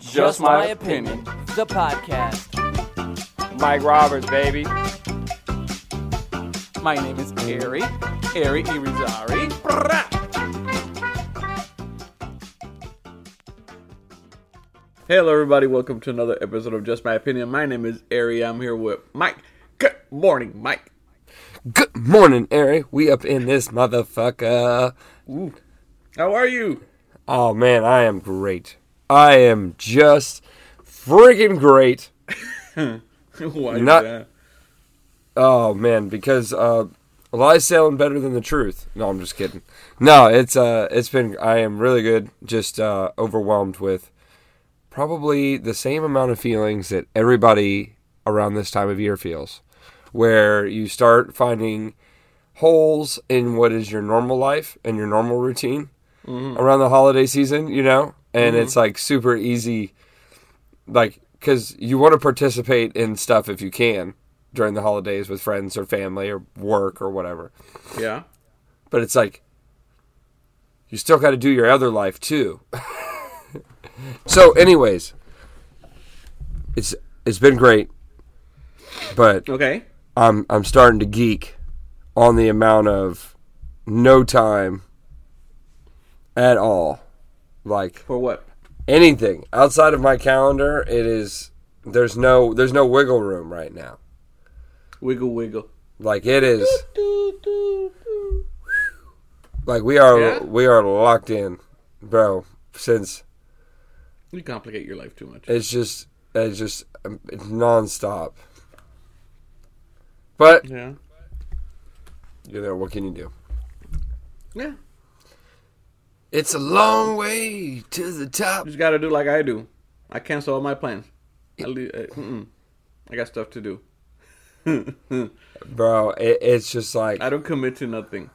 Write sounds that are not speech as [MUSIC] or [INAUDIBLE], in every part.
Just My Opinion. The podcast. Mike Roberts, baby. My name is Ari. Ari Irizarry. Hello, everybody. Welcome to another episode of Just My Opinion. My name is Ari. I'm here with Mike. Good morning, Mike. Good morning, Ari. We up in this motherfucker. How are you? Oh man, I am great. I am just freaking great. [LAUGHS] Why Not- that? Oh man, because uh lies sound better than the truth. No, I'm just kidding. No, it's uh it's been I am really good, just uh overwhelmed with probably the same amount of feelings that everybody around this time of year feels. Where you start finding holes in what is your normal life and your normal routine around the holiday season, you know? And mm-hmm. it's like super easy like cuz you want to participate in stuff if you can during the holidays with friends or family or work or whatever. Yeah. But it's like you still got to do your other life too. [LAUGHS] so anyways, it's it's been great. But Okay. I'm I'm starting to geek on the amount of no time at all. Like For what? anything outside of my calendar, it is there's no there's no wiggle room right now. Wiggle, wiggle. Like it is Do, do, do. like we are Yeah? we are locked in, bro. Since You complicate your life too much. it's just it's just um, it's nonstop. But Yeah. you know what can you do? Yeah. It's a long way to the top. You just got to do like I do. I cancel all my plans. I, le- uh. I got stuff to do. [LAUGHS] Bro, it, it's just like I don't commit to nothing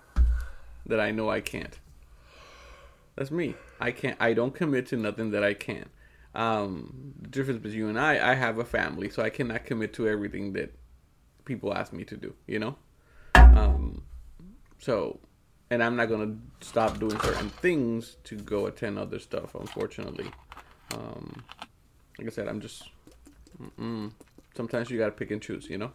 that I know I can't. That's me. I can't. I don't commit to nothing that I can't. Um, the difference between you and I, I have a family, so I cannot commit to everything that people ask me to do. You know. Um, so, and I'm not gonna stop doing certain things to go attend other stuff. Unfortunately, um, like I said, I'm just. Mm-mm. Sometimes you gotta pick and choose. You know.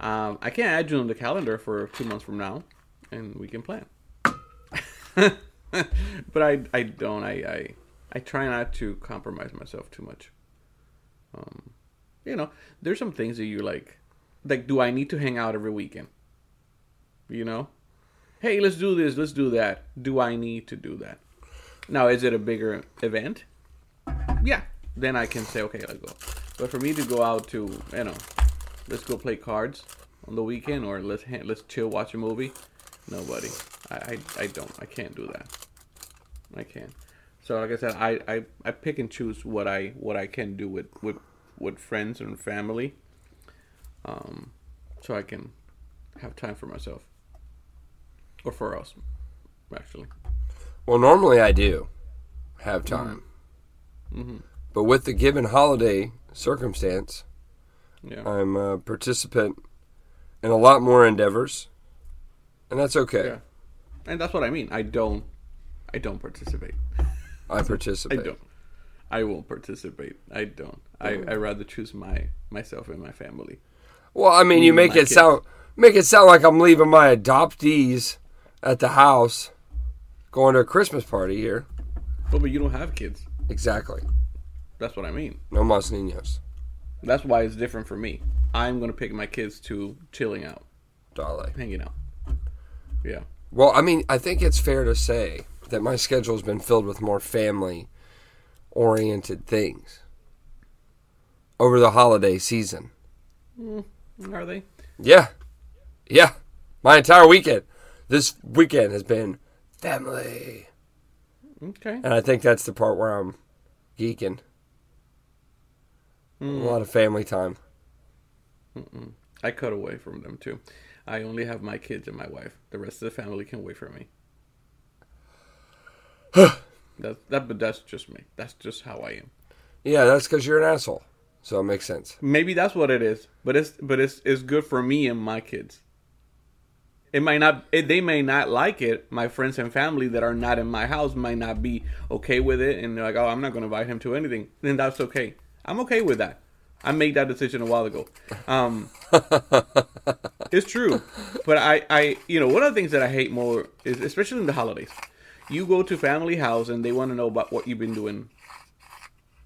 Um, I can't add you on the calendar for two months from now, and we can plan. [LAUGHS] but I, I don't. I, I, I try not to compromise myself too much. Um, you know, there's some things that you like. Like, do I need to hang out every weekend? You know, hey, let's do this, let's do that. Do I need to do that? Now, is it a bigger event? Yeah, then I can say, okay, let's go. But for me to go out to, you know, let's go play cards on the weekend or let's ha- let's chill, watch a movie. Nobody. I, I, I don't. I can't do that. I can't. So like I said, I, I, I pick and choose what I what I can do with with, with friends and family. Um, so I can have time for myself. Or for us, actually. well, normally I do have time, Mm-hmm. but with the given holiday circumstance, Yeah. I'm a participant in a lot more endeavors, and that's okay. Yeah. And that's what I mean. I don't I don't participate. I [LAUGHS] participate. I don't. I won't participate. I don't. I I rather choose my myself and my family. Well, I mean, you make it kids. sound make it sound like I'm leaving my adoptees at the house, going to a Christmas party here. But but you don't have kids. Exactly. That's what I mean. No mas niños, That's why it's different for me. I'm gonna pick my kids to chilling out, dale. hanging out. Yeah. Well, I mean, I think it's fair to say that my schedule has been filled with more family oriented things over the holiday season. Mm, are they? Yeah. Yeah. My entire weekend. This weekend has been family. Okay. And I think that's the part where I'm geeking. A hmm. lot of family time. I cut away from them too. I only have my kids and my wife. The rest of the family can wait for me. [SIGHS] that that but that's just me. That's just how I am. Yeah, that's because you're an asshole. So it makes sense. Maybe that's what it is. But it's but it's it's good for me and my kids. It might not. It, they may not like it. My friends and family that are not in my house might not be okay with it, and they're like, "Oh, I'm not going to invite him to anything." Then that's okay. I'm okay with that. I made that decision a while ago. Um, [LAUGHS] it's true, but I, I, you know, one of the things that I hate more is, especially in the holidays, you go to family house and they want to know about what you've been doing.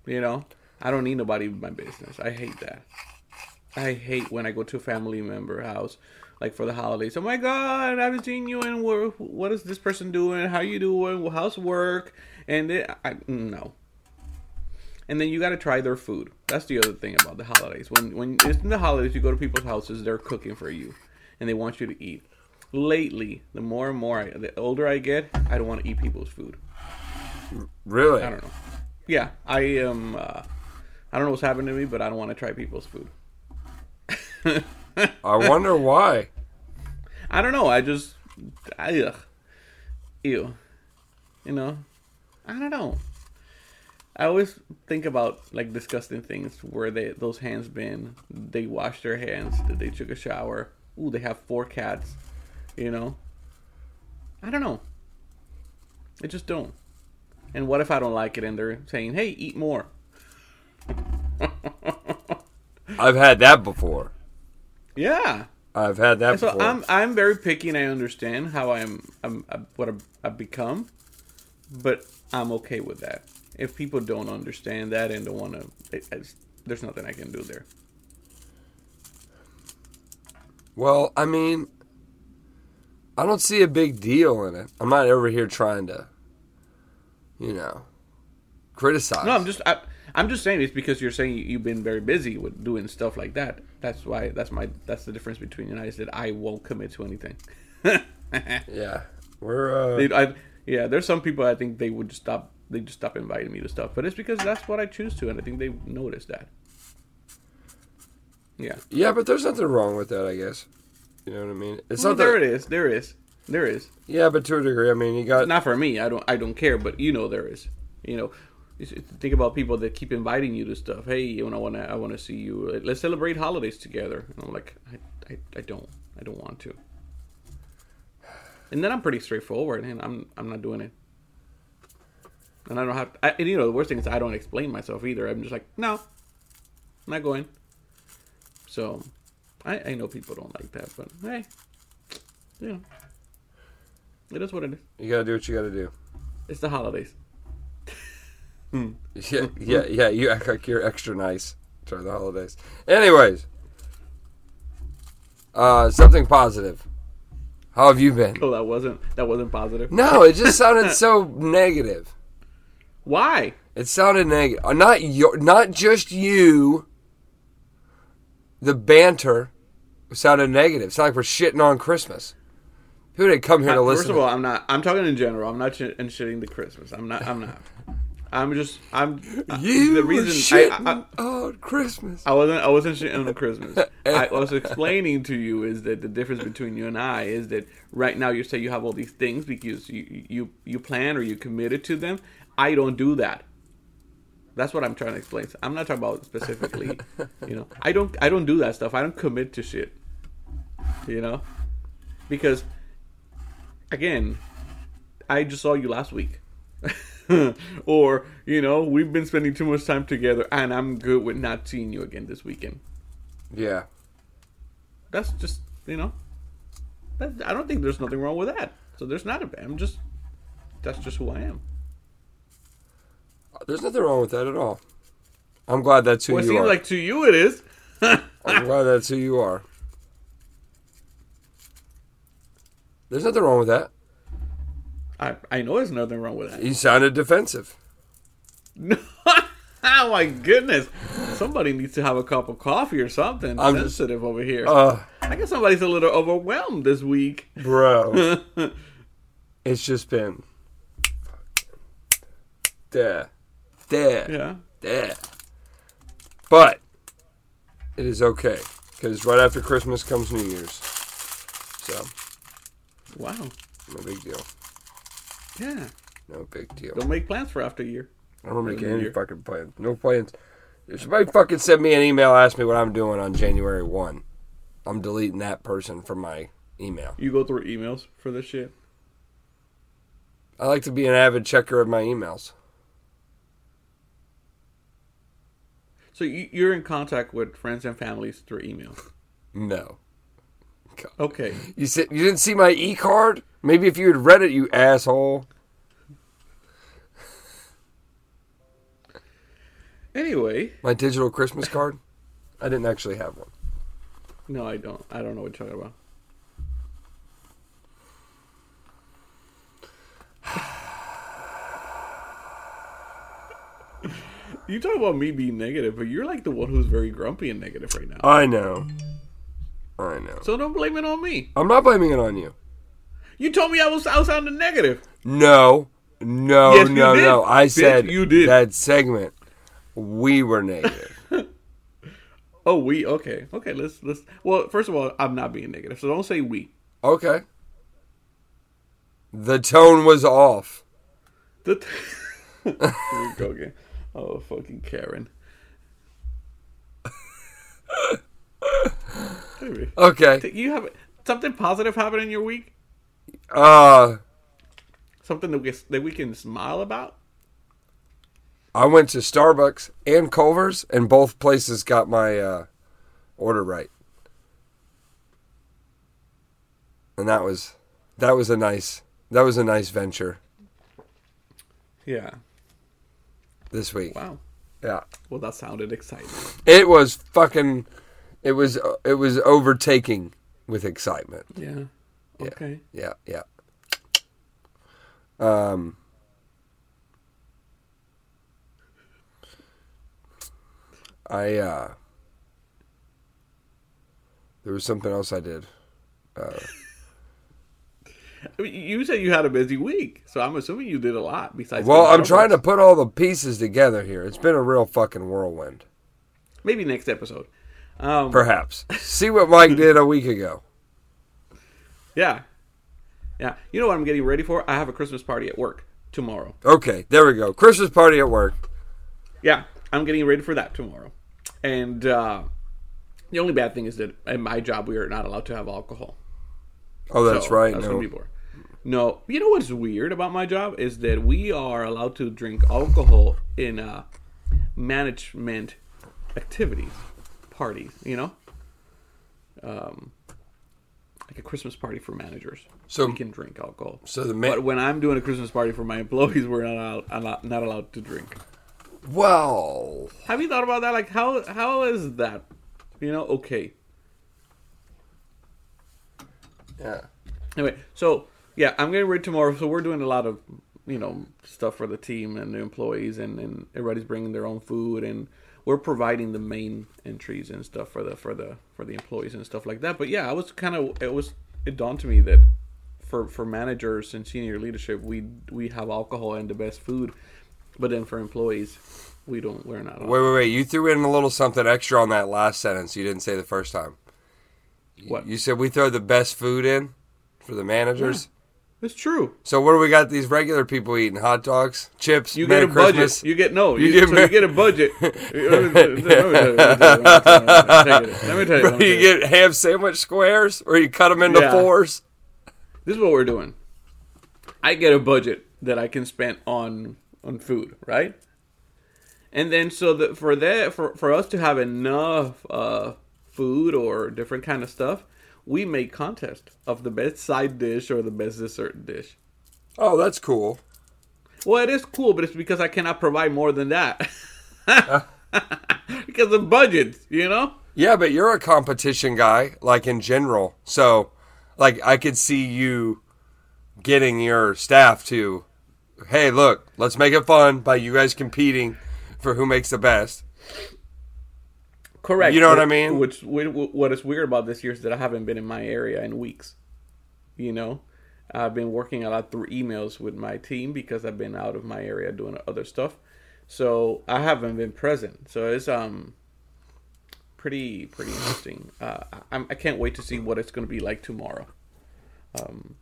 You know, I don't need nobody in my business. I hate that. I hate when I go to a family member house, like for the holidays. Oh my god, I haven't seen you wor- what is this person doing? How you doing? How's work? And it, I no. And then you got to try their food. That's the other thing about the holidays. When when it's in the holidays, you go to people's houses, they're cooking for you, and they want you to eat. Lately, the more and more, I, the older I get, I don't want to eat people's food. Really? I don't know. Yeah, I am. Uh, I don't know what's happening to me, but I don't want to try people's food. [LAUGHS] I wonder why. I don't know. I just, I, ugh, ew, you know, I don't know. I always think about like disgusting things where they those hands been. They wash their hands. That they took a shower. Ooh, they have four cats. You know. I don't know. I just don't. And what if I don't like it and they're saying, "Hey, eat more." [LAUGHS] I've had that before. Yeah. I've had that So before. I'm I'm very picky and I understand how I'm, I'm, what I've, I've become, but I'm okay with that. If people don't understand that and don't want to, there's nothing I can do there. Well, I mean, I don't see a big deal in it. I'm not over here trying to, you know, criticize. No, I'm just I, I'm just saying it's because you're saying you've been very busy with doing stuff like that. That's why that's my that's the difference between you and I is that I won't commit to anything. [LAUGHS] yeah, we're. Uh, They- I, yeah, there's some people I think they would just stop. They just stop inviting me to stuff, but it's because that's what I choose to, and I think they noticed that. Yeah. yeah, but there's nothing wrong with that, I guess. You know what I mean? It's Well, not there that. it is. There is. There is. Yeah, but to a degree, I mean, you got. Not for me. I don't. I don't care. But you know there is. You know, think about people that keep inviting you to stuff. Hey, you know, I want to. I want to see you. Let's celebrate holidays together. And I'm like, I, I, I don't. I don't want to. And then I'm pretty straightforward, and I'm. I'm not doing it. And I don't have. I, and you know, the worst thing is I don't explain myself either. I'm just like, no, I'm not going. So, I, I know people don't like that, but hey, you know, it is what it is. You gotta do what you gotta do. It's the holidays. [LAUGHS] Yeah, [LAUGHS] yeah, yeah. You act like you're extra nice during the holidays. Anyways, uh, something positive. How have you been? Oh, that wasn't that wasn't positive. No, it just [LAUGHS] sounded so negative. Why? It sounded negative. Uh, Not your, not just you. The banter sounded negative. It sounded like we're shitting on Christmas. Who did come here to listen? First of all, I'm not. I'm talking in general. I'm not sh- and shitting the Christmas. I'm not. I'm not. I'm just. I'm. you the reason I, I, on Christmas. I wasn't. I wasn't shitting on Christmas. [LAUGHS] I was explaining to you is that the difference between you and I is that right now you say you have all these things because you you you plan or you committed to them. I don't do that. That's what I'm trying to explain. I'm not talking about specifically. You know, I don't. I don't do that stuff. I don't commit to shit. You know, because again, I just saw you last week. [LAUGHS] [LAUGHS] or, you know, we've been spending too much time together and I'm good with not seeing you again this weekend. Yeah. That's just, you know, that, I don't think there's nothing wrong with that. So there's not a I'm just, that's just who I am. There's nothing wrong with that at all. I'm glad that's who Well, it you seems are. like to you it is. [LAUGHS] I'm glad that's who you are. There's nothing wrong with that. I, I know there's nothing wrong with that. You sounded defensive. [LAUGHS] oh my goodness. Somebody needs to have a cup of coffee or something. I'm just- sensitive over here. Uh, I guess somebody's a little overwhelmed this week. bro. [LAUGHS] it's just been. There. There. Yeah. There. But it is okay because right after Christmas comes New Year's, so Wow. no big deal. Yeah. No big deal. Don't make plans for after a year. I don't make any Year. fucking plans. No plans. If somebody fucking send me an email, ask me what I'm doing on January one, I'm deleting that person from my email. You go through emails for this shit. I like to be an avid checker of my emails. So you're in contact with friends and families through email. No. Okay. You said you didn't see my e card? Maybe if you had read it, you asshole. Anyway, My digital Christmas card? I didn't actually have one. no, I don't. I don't know what you're talking about. [SIGHS] you talk about me being negative, but you're like the one who's very grumpy and negative right now. I know. I know. So don't blame it on me. I'm not blaming it on you. You told me I was I was sounding negative. No. No, Yes, no, no. I said you did. that segment. We were negative. [LAUGHS] Oh, we okay, okay. Let's let's. Well, first of all, I'm not being negative, so don't say we. okay. The tone was off. The we [LAUGHS] go again. Oh, fucking Karen. [LAUGHS] Okay. you have something positive happen in your week? Uh Something that we that we can smile about? I went to Starbucks and Culver's, and both places got my uh, order right, and that was that was a nice that was a nice venture Yeah. this week. Wow. Yeah, Well, that sounded exciting. it was fucking, it was it was overtaking with excitement. Yeah. Okay. Yeah, yeah. Um. I uh there was something else I did. [LAUGHS] I mean, you said you had a busy week, so I'm assuming you did a lot besides. Well, I'm trying to put all the pieces together here. It's been a real fucking whirlwind. maybe next episode. Um, Perhaps. See what Mike did a week ago. yeah, yeah. You know what I'm getting ready for? I have a Christmas party at work tomorrow. Okay, there we go. Christmas party at work. Yeah, I'm getting ready for that tomorrow. And uh, the only bad thing is that in my job we are not allowed to have alcohol. Oh, that's So, right. That's no. gonna be boring. No, you know what's weird about my job is that we are allowed to drink alcohol in uh, management activities, parties. You know, um, like a Christmas party for managers. So- we can drink alcohol. So the ma- But when I'm doing a Christmas party for my employees, we're not allowed, not allowed to drink. Well, Have you thought about that? Like, how how is that? You know, okay. yeah. Anyway, so yeah, I'm getting ready tomorrow. So we're doing a lot of you know stuff for the team and the employees, and, and everybody's bringing their own food, and we're providing the main entries and stuff for the for the for the employees and stuff like that. But yeah, I was kind of it was it dawned to me that for for managers and senior leadership, we we have alcohol and the best food, but then for employees, we don't. We're not. Wait, wait, wait. You threw in a little something extra on that last sentence you didn't say the first time. What? You said we throw the best food in for the managers. It's true. So what do we got these regular people eating? Hot dogs, chips, You get a budget. You get no. You You, get so you get a budget. [LAUGHS] Let me tell you you. get ham sandwich squares, or you cut them into Yeah. fours. This is what we're doing. I get a budget that I can spend on on food, right? And then so that for that for for us to have enough uh, food or different kind of stuff, we make contest of the best side dish or the best dessert dish. Oh, that's cool. Well, it is cool, but it's because I cannot provide more than that. [LAUGHS] Uh. because of budgets, you know? Yeah, but you're a competition guy, like in general. So, like, I could see you getting your staff to, hey, look, let's make it fun by you guys competing for who makes the best. Correct. You know what I mean? Which what is weird about this year is that I haven't been in my area in weeks. You know, I've been working a lot through emails with my team because I've been out of my area doing other stuff. So I haven't been present. So it's um pretty pretty interesting. Uh, I'm, I can't wait to see what it's going to be like tomorrow. Um,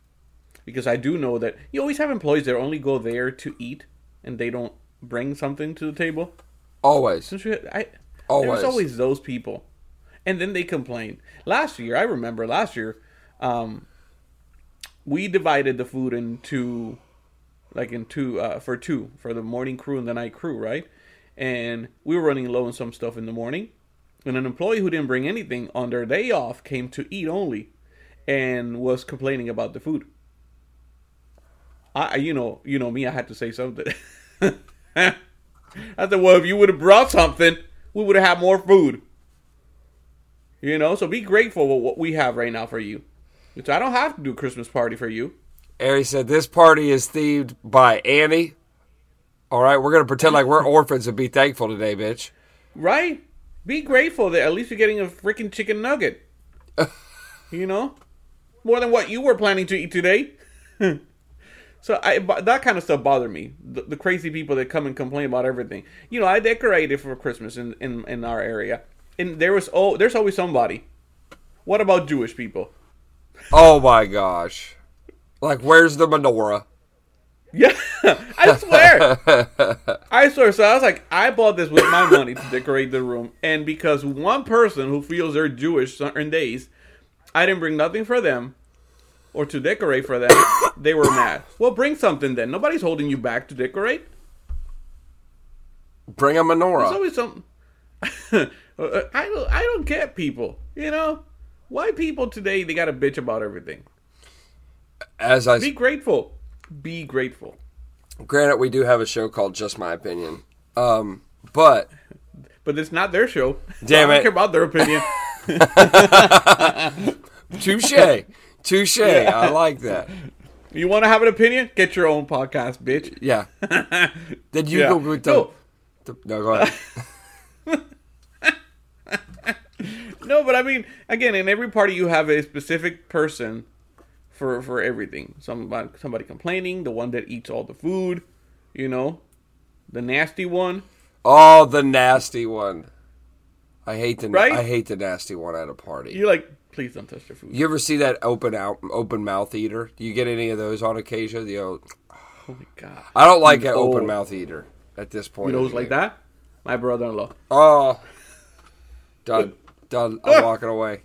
because I do know that you always have employees that only go there to eat and they don't bring something to the table. Always. Don't you? I Always. there's always those people, and then they complain. Last year, I remember last year, um, we divided the food into like in two uh, for two for the morning crew and the night crew, right? And we were running low on some stuff in the morning, and an employee who didn't bring anything on their day off came to eat only, and was complaining about the food. I, you know, you know me. I had to say something. [LAUGHS] I said, "Well, if you would have brought something, we would have had more food." You know, so be grateful for what we have right now for you. Which I don't have to do a Christmas party for you. Ari said this party is themed by Annie. All right, we're gonna pretend like we're [LAUGHS] orphans and be thankful today, bitch. Right? Be grateful that at least you're getting a freaking chicken nugget. [LAUGHS] you know? More than what you were planning to eat today. [LAUGHS] so I that kind of stuff bothered me. The, the crazy people that come and complain about everything. You know, I decorated for Christmas in, in, in our area. And there was oh there's always somebody. What about Jewish people? Oh my gosh! Like, where's the menorah? Yeah, [LAUGHS] I swear. [LAUGHS] I swear. So I was like, I bought this with my money to decorate the room, and because one person who feels they're Jewish certain days, I didn't bring nothing for them or to decorate for them. [COUGHS] they were mad. Well, bring something then. Nobody's holding you back to decorate. Bring a menorah. There's always something. [LAUGHS] I don't. I don't get people. You know, why people today they got to bitch about everything. As I Be grateful. Be grateful. granted, we do have a show called Just My Opinion. Um, but But it's not their show. So Damn I it. don't care about their opinion. [LAUGHS] touche, [LAUGHS] touche. I like that. You want to have an opinion? Get your own podcast, bitch. Yeah. [LAUGHS] Then you Yeah. go with the, No. the- No, go ahead. [LAUGHS] No, but I mean, again, in every party you have a specific person for for everything. Somebody somebody complaining, the one that eats all the food, you know, the nasty one. Oh, the nasty one. I hate the Right? I hate the nasty one at a party. You're like, please don't touch their food. You ever see that open out open mouth eater? Do you get any of those on occasion? You know, Oh my god. I don't like an open mouth eater at this point. You know who's like that? My brother-in-law. Oh, done, [LAUGHS] done. I'm walking away.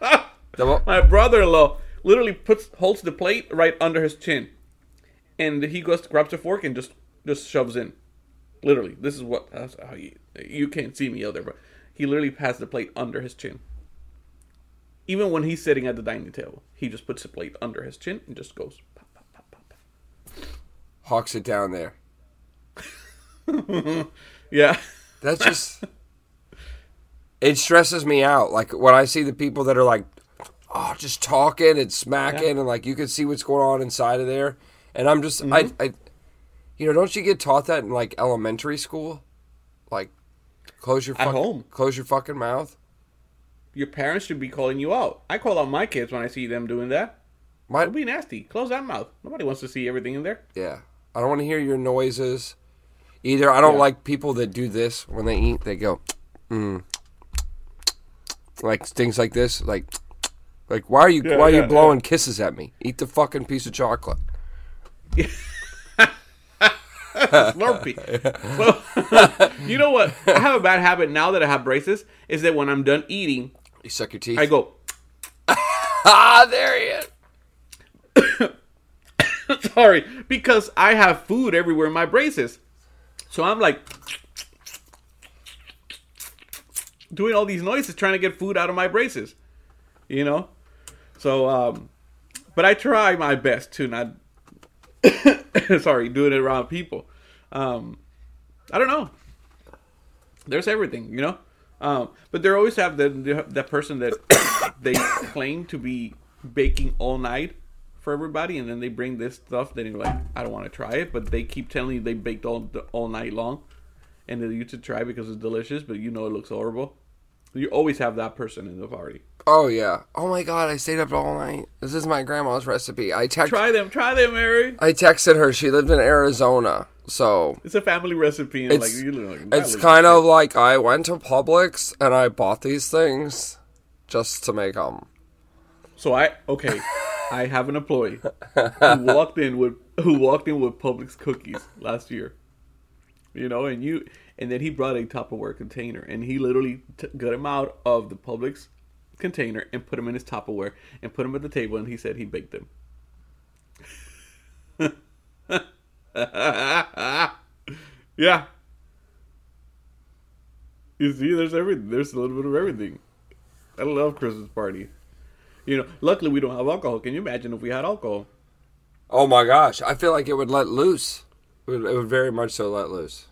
[LAUGHS] My brother-in-law literally puts holds the plate right under his chin, and he goes to grabs a fork and just just shoves in. Literally, this is what how you you can't see me out there, but he literally has the plate under his chin. Even when he's sitting at the dining table, he just puts the plate under his chin and just goes. Pop, pop, pop, pop, pop. Hawks it down there. [LAUGHS] Yeah, That just it stresses me out. Like when I see the people that are like, oh, just talking and smacking, and like you can see what's going on inside of there, and I'm just I, mm-hmm. I, you know, don't you get taught that in like elementary school? Like, close your fuck- home. close your fucking mouth. Your parents should be calling you out. I call out my kids when I see them doing that. My Don't be nasty. Close that mouth. Nobody wants to see everything in there. yeah, I don't want to hear your noises. Either I don't Yeah. like people that do this when they eat. They go, mm. like things like this, like. Like why are you Yeah, why are you yeah, blowing kisses at me? Eat the fucking piece of chocolate. [LAUGHS] Slurpee. [LAUGHS] So, [LAUGHS] you know what? I have a bad habit now that I have braces. Is that when I'm done eating, You suck your teeth. I go. ah, there he is. [COUGHS] Sorry, because I have food everywhere in my braces. So I'm like doing all these noises trying to get food out of my braces. You know? So um but I try my best to not [COUGHS] sorry, doing it around people. Um I don't know. There's everything, you know? Um but they always have the that person that [COUGHS] they claim to be baking all night for everybody, and then they bring this stuff. Then you're like, I don't want to try it, but they keep telling you they baked all all night long, and then you should try because it's delicious, but you know it looks horrible. You always have that person in the party. Oh yeah. Oh my god, I stayed up all night. This is my grandma's recipe. I text Try them, try them, Mary. I texted her. She lived in Arizona, so It's a family recipe, and It's- like you look like it's kind of like I went to Publix and I bought these things just to make them. So I okay, [LAUGHS] I have an employee who walked in with who walked in with Publix cookies last year. You know, and you and then he brought a Tupperware container, and he literally t- got him out of the Publix container and put them in his Tupperware and put them at the table, and he said he baked them. [LAUGHS] yeah. You see, there's everything. There's a little bit of everything. I love Christmas parties. You know, luckily we don't have alcohol. Can you imagine if we had alcohol? Oh my gosh, I feel like it would let loose. It would, it would very much so let loose.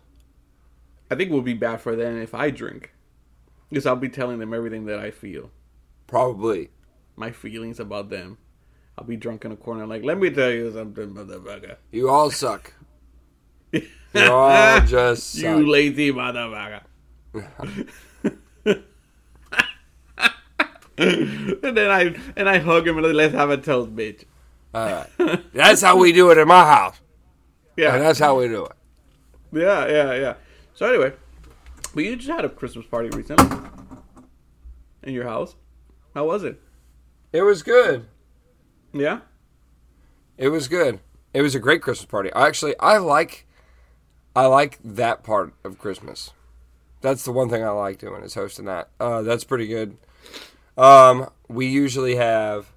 I think it would be bad for them if I drink. Because I'll be telling them everything that I feel. Probably. My feelings about them. I'll be drunk in a corner like, let me tell you something, motherfucker. You all suck. [LAUGHS] You all just suck. You lazy motherfucker. [LAUGHS] and then I and I hug him and like, let's have a toast, bitch. All right. That's how we do it in my house. Yeah, And that's how we do it. yeah, yeah, yeah. So anyway, but you just had a Christmas party recently in your house. How was it? It was good. Yeah. It was good. It was a great Christmas party. I actually I like I like that part of Christmas. That's the one thing I like doing is hosting that. Uh, that's pretty good. Um, we usually have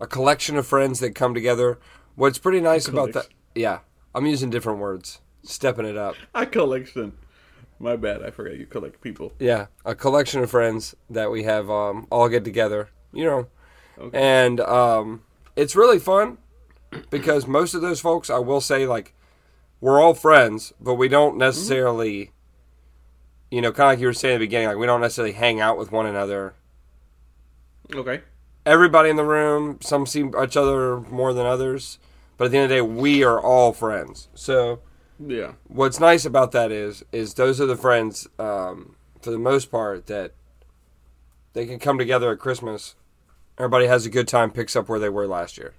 a collection of friends that come together. What's pretty nice about that? Yeah, I'm using different words, stepping it up. I collection. My bad. I forgot you collect people. Yeah, a collection of friends that we have um, all get together. You know, Okay. and um, it's really fun because most of those folks, I will say, like we're all friends, but we don't necessarily, you know, kind of like you were saying at the beginning, like we don't necessarily hang out with one another. Okay. Everybody in the room, some see each other more than others, but at the end of the day, we are all friends. So Yeah. what's nice about that is is those are the friends um, for the most part that they can come together at Christmas. Everybody has a good time, picks up where they were last year,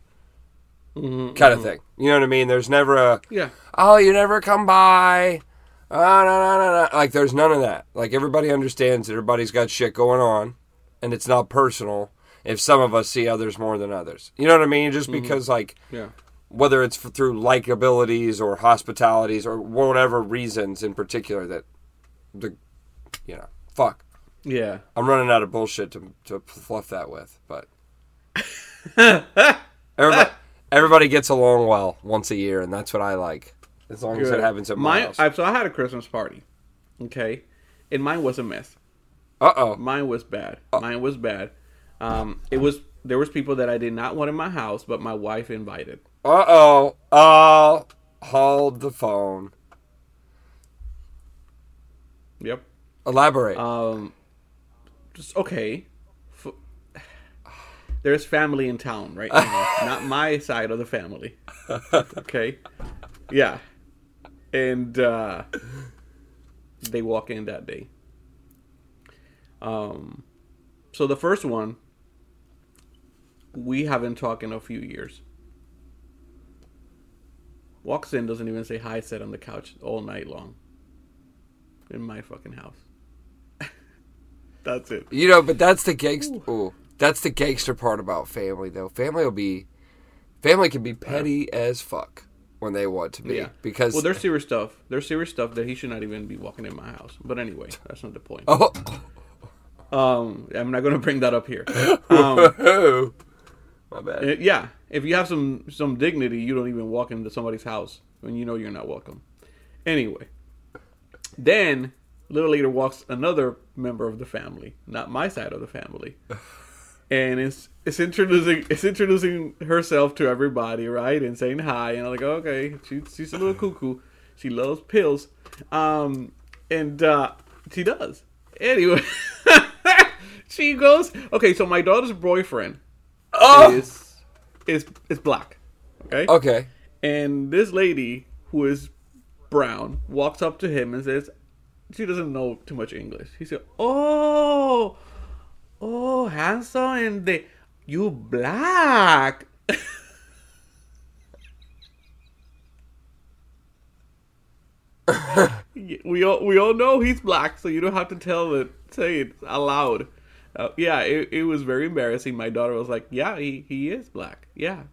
Mm-hmm. kind of thing. You know what I mean? There's never a Yeah. oh you never come by, oh, no, no, no, no. like there's none of that. Like everybody understands that everybody's got shit going on, and it's not personal. If some of us see others more than others, you know what I mean? Just because like Yeah. Whether it's through likabilities or hospitalities or whatever reasons in particular that the you know fuck Yeah. i'm running out of bullshit to, to fluff that with but [LAUGHS] everybody, everybody gets along well once a year and that's what i like as long as it happens at my mine. house I, so I had a Christmas party. Okay, and mine was a mess. uh-oh Mine was bad. Mine was bad. Um, it was there was people that I did not want in my house, but my wife invited. Uh-oh oh hold the phone Yep. elaborate Um, just okay. F- There's family in town right now, [LAUGHS] not my side of the family. [LAUGHS] Okay. Yeah. And uh, they walk in that day. Um, so the first one, we haven't talked in a few years. Walks in, doesn't even say hi, sat on the couch all night long. In my fucking house. [LAUGHS] That's it. You know, but that's the gangster. Ooh, that's the gangster part about family, though. Family will be, family can be petty as fuck when they want to be. Yeah. Because well, there's serious stuff. There's serious stuff that he should not even be walking in my house. But anyway, that's not the point. [LAUGHS] oh, Um, I'm not going to bring that up here. [LAUGHS] Um, my bad. uh, yeah, if you have some some dignity, you don't even walk into somebody's house when you know you're not welcome. Anyway, then a little later walks another member of the family, not my side of the family, [LAUGHS] and it's it's introducing it's introducing herself to everybody, right, and saying hi, and I'm like, okay, she, she's a little cuckoo, she loves pills, um, and uh, she does. Anyway, [LAUGHS] she goes, okay, so my daughter's boyfriend oh, is is is black. Okay? okay. And this lady who is brown walks up to him and says she doesn't know too much English. He said, "Oh, oh, handsome and the you black." [LAUGHS] [LAUGHS] we all we all know he's black, so you don't have to tell it say it aloud. Uh, yeah, it, it was very embarrassing. My daughter was like, "Yeah, he, he is black. Yeah,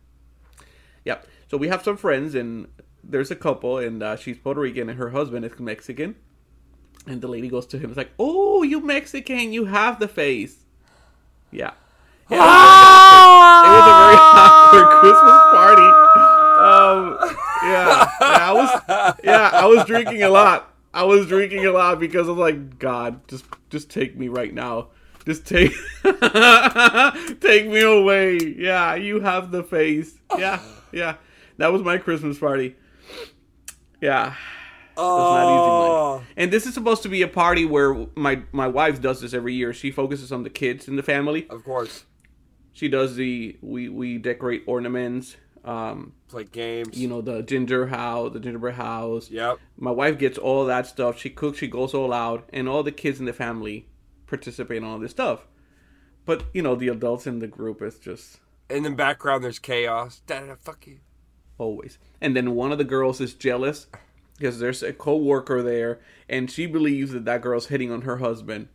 Yep. So we have some friends, and there's a couple, and uh, she's Puerto Rican, and her husband is Mexican. And the lady goes to him, it's like, "Oh, you Mexican, you have the face." Yeah. Yeah, it was a very [LAUGHS] [LAUGHS] awkward Christmas party. Um, yeah, yeah, I was, yeah, I was drinking a lot. I was drinking a lot because I was like, God, just, just take me right now. Just take, [LAUGHS] take me away. Yeah, you have the face. Yeah, yeah. That was my Christmas party. Yeah. Oh, not easy, And this is supposed to be a party where my my wife does this every year. She focuses on the kids in the family. of course. She does the we we decorate ornaments. Um, Play games. you know the ginger house, the gingerbread house. Yep. My wife gets all that stuff. She cooks. She goes all out, and all the kids in the family participate in all this stuff. But you know the adults in the group is just In the background, there's chaos. Da, da, da, fuck you. always. And then one of the girls is jealous because there's a co-worker there, and she believes that that girl's hitting on her husband.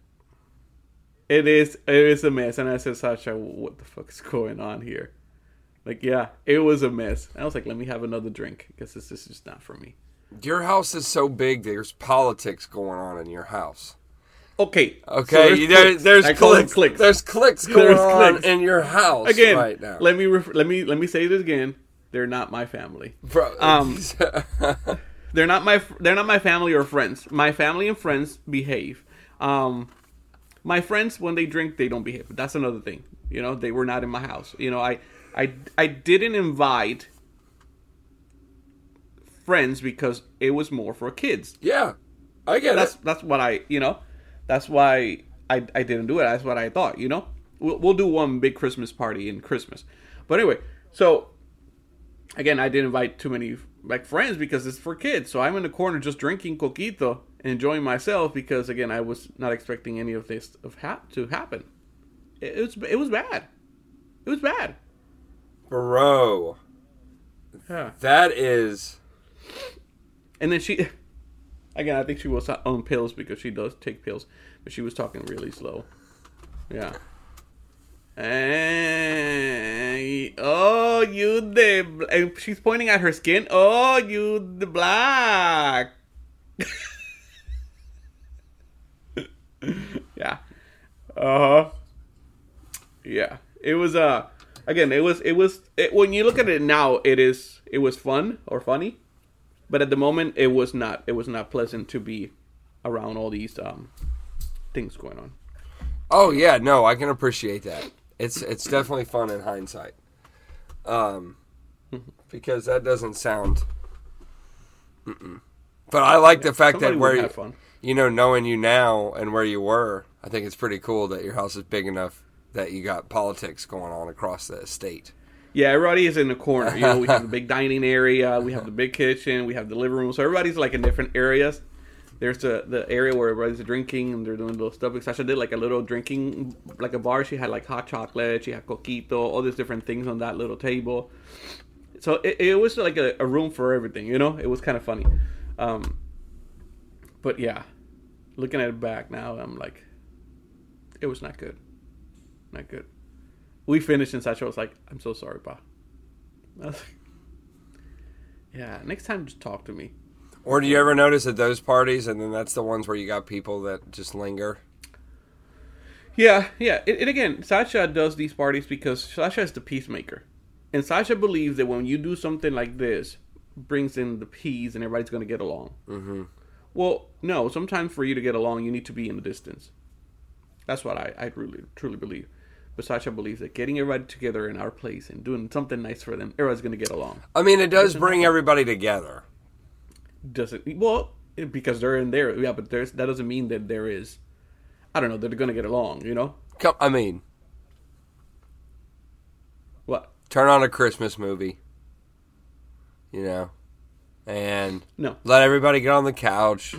It is it is a mess, and I said, Sasha, what the fuck is going on here? Like, yeah, it was a mess. And I was like, let me have another drink because this is just not for me. Your house is so big. There's politics going on in your house. Okay, so Okay, there's you- there, clicks. there's I call them clicks. clicks. There's clicks [LAUGHS] going There's on clicks. in your house again. right now, Let me ref- let me let me say this again. They're not my family. bro. Um, [LAUGHS] They're not my they're not my family or friends. My family and friends behave. Um, my friends when they drink they don't behave. That's another thing. You know, they were not in my house. You know, I I I didn't invite friends because it was more for kids. yeah, I get That's it. that's what I you know. That's why I I didn't do it. That's what I thought. You know, we'll we'll do one big Christmas party in Christmas. But anyway, so again, I didn't invite too many like friends because it's for kids. So I'm in the corner just drinking coquito and enjoying myself because again, I was not expecting any of this of ha- to happen. It, it was it was bad. It was bad. Bro, Yeah. that is And then she, [LAUGHS] again, I think she was on pills because she does take pills, but she was talking really slow. Yeah. And, oh, you the, and she's pointing at her skin. Oh, you the black. [LAUGHS] yeah. Uh huh. Yeah. It was uh again. It was it was it, when you look at it now. It is it was fun or funny but at the moment it was not it was not pleasant to be around all these um things going on Oh yeah, no, I can appreciate that. It's it's definitely fun in hindsight. Um, because that doesn't sound. Mm-mm. But I like the fact that where you, you know knowing you now and where you were, I think it's pretty cool that your house is big enough that you got politics going on across the estate. Yeah everybody is in the corner. You know we have the [LAUGHS] big dining area we have the big kitchen we have the living room. So everybody's like in different areas. There's the the area where everybody's drinking and they're doing little stuff. Sasha did like a little drinking like a bar. She had like hot chocolate she had coquito all these different things on that little table. So it, it was like a, a room for everything you know? It was kind of funny. Um but yeah. Looking at it back now i'm like it was not good. Not good we finished and Sasha was like i'm so sorry pa I was like, yeah next time just talk to me Or do you ever notice at those parties, and then that's the ones where you got people that just linger? Yeah, yeah. And, and again, Sasha does these parties because Sasha is the peacemaker. And Sasha believes that when you do something like this, brings in the peace and everybody's going to get along. Mm-hmm. Well, no. Sometimes for you to get along, you need to be in the distance. That's what I, I really, truly believe. But Sasha believes that getting everybody together in our place and doing something nice for them, everybody's going to get along. I mean, it does bring everybody together. Doesn't well because they're in there. Yeah, but there's that doesn't mean that there is. I don't know. They're going to get along. You know Come, I mean, what? turn on a Christmas movie, you know, and No, let everybody get on the couch,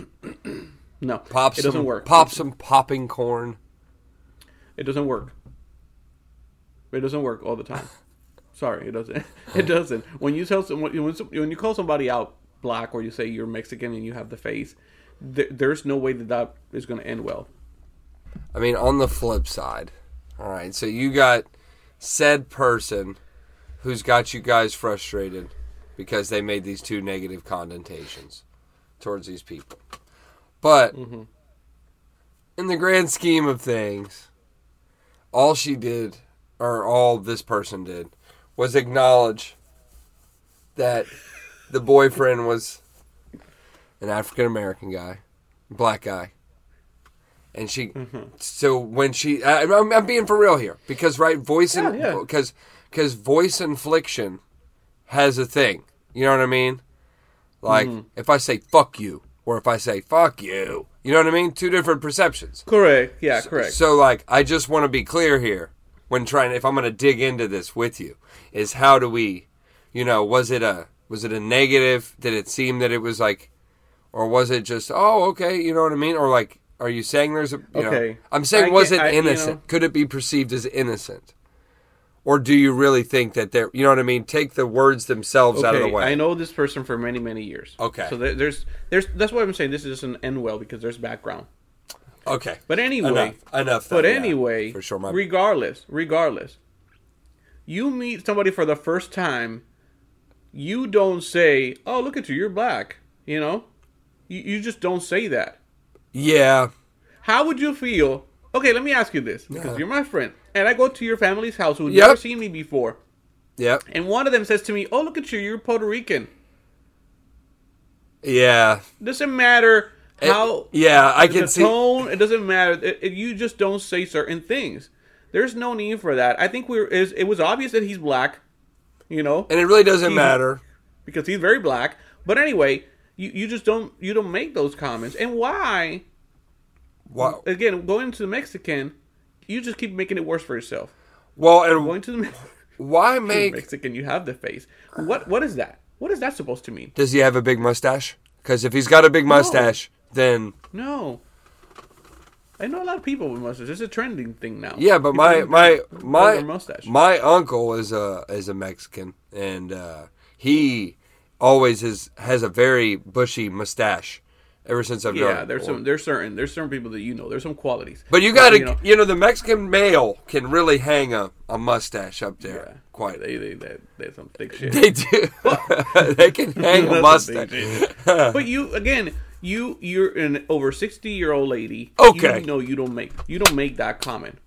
no. pop it some, doesn't work. pop some popping corn. It doesn't work. It doesn't work all the time. [LAUGHS] Sorry, it doesn't. [LAUGHS] It doesn't. When you tell someone, when, some- when you call somebody out black, or you say you're Mexican and you have the face, th- there's no way that that is going to end well. I mean, on the flip side, all right, so you got said person who's got you guys frustrated because they made these two negative connotations towards these people. But Mm-hmm. in the grand scheme of things, all she did, or all this person did, was acknowledge that the boyfriend was an African American guy, black guy. And she, so when she, I, I'm, I'm being for real here because right, voice and Yeah, yeah. because because voice infliction has a thing. You know what I mean? Like mm-hmm. if I say "fuck you" or if I say "fuck you," you know what I mean? Two different perceptions. Correct. Yeah, correct. So like I just want to be clear here when trying if I'm going to dig into this with you is how do we you know was it a was it a negative did it seem that it was like or was it just oh okay you know what I mean or like are you saying there's a you know Okay. I'm saying I was get- it I- you innocent know- could it be perceived as innocent or do you really think that they're you know what I mean take the words themselves out of the way I know this person for many, many years. Okay. So there, there's, there's. That's why I'm saying this doesn't end well because there's background. Okay But anyway, enough enough but yeah, anyway, for sure my regardless, regardless, you meet somebody for the first time, you don't say, "Oh, look at you, you're black." You know, you, you just don't say that. yeah How would you feel? Okay, let me ask you this because Yeah. you're my friend, and I go to your family's house who've Yep. never seen me before, yep and one of them says to me, "Oh, look at you, you're Puerto Rican." yeah Doesn't matter It- how. yeah I can see tone. It doesn't matter. It- it- you just don't say certain things. There's no need for that. I think we're. Is it was obvious that he's black, you know, and it really doesn't matter because he's very black. But anyway, you, you just don't you don't make those comments. And why? Wow. Again, going to the Mexican, you just keep making it worse for yourself. Well, and Going to the why [LAUGHS] make? Mexican, you have the face. What what is that? What is that supposed to mean? Does he have a big mustache? Because if he's got a big mustache, then No. I know a lot of people with mustaches. It's a trending thing now. yeah. But People my my my mustache. my uncle is a is a Mexican, and uh, he always has has a very bushy mustache ever since I've known. Him. Yeah, there's some there's certain there's certain people that you know. There's some qualities. But you got to, you you know- know, the Mexican male can really hang a, a mustache up there. Yeah, Quite. They they they they're some thick [LAUGHS] shit. They do. [LAUGHS] they can [LAUGHS] hang a mustache. but you again, you you're an over sixty year old lady. Okay. You know you don't make you don't make that comment.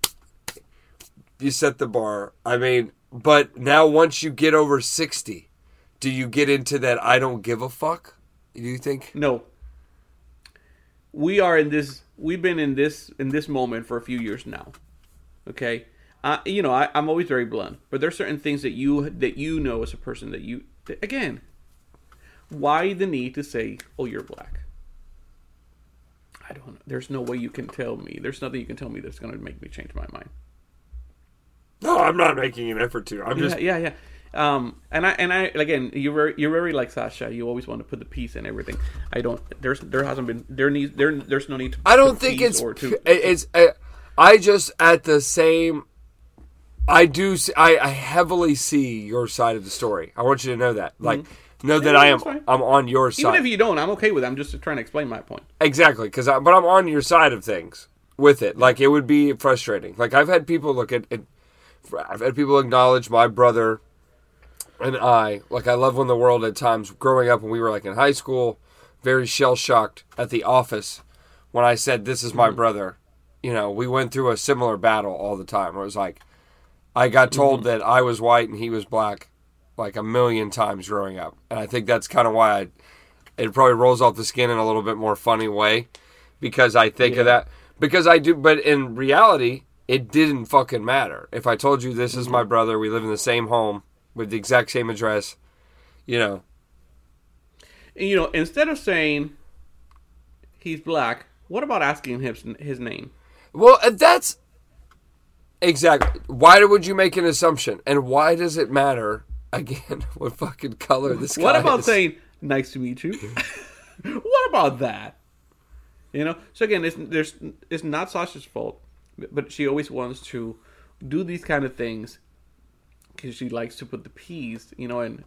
you set the bar. I mean, but now once you get over 60, do you get into that I don't give a fuck? Do you think? No. We are in this. We've been in this in this moment for a few years now. Okay, uh, you know I, I'm always very blunt, but there's certain things that you that you know as a person that you that, again. Why the need to say, "Oh, you're black"? I don't know. There's no way you can tell me. There's nothing you can tell me that's going to make me change my mind. No, I'm not making an effort to. I'm Yeah, yeah, yeah. Um, and I and I again, you're very you're very like Sasha. You always want to put the peace and everything. I don't. There's there hasn't been there needs there there's no need to. I don't put think it's or to. it's. uh, I just at the same. I do. see- I, I heavily see your side of the story. I want you to know that. Like, know that Mm-hmm. I am. I'm on your side. Even if you don't, I'm okay with it. I'm just trying to explain my point. Exactly, because I, but I'm on your side of things with it. Like it would be frustrating. Like I've had people look at it. I've had people acknowledge my brother and I. Like I love when the world at times growing up when we were like in high school, very shell shocked at the office when I said this is my brother. You know, we went through a similar battle all the time. Where it was like I got told that I was white and he was black like a million times growing up, and I think that's kind of why I it probably rolls off the skin in a little bit more funny way because I think of that because I do but in reality it didn't fucking matter. If I told you this is my brother, we live in the same home with the exact same address, you know. And, you know, instead of saying he's black, what about asking his his name? Well, uh, that's exactly why would you make an assumption and why does it matter again [LAUGHS] what fucking color this guy What about is? saying nice to meet you? [LAUGHS] what about that? You know. So again, it's there's it's not Sasha's fault, but she always wants to do these kind of things because she likes to put the peace, you know, and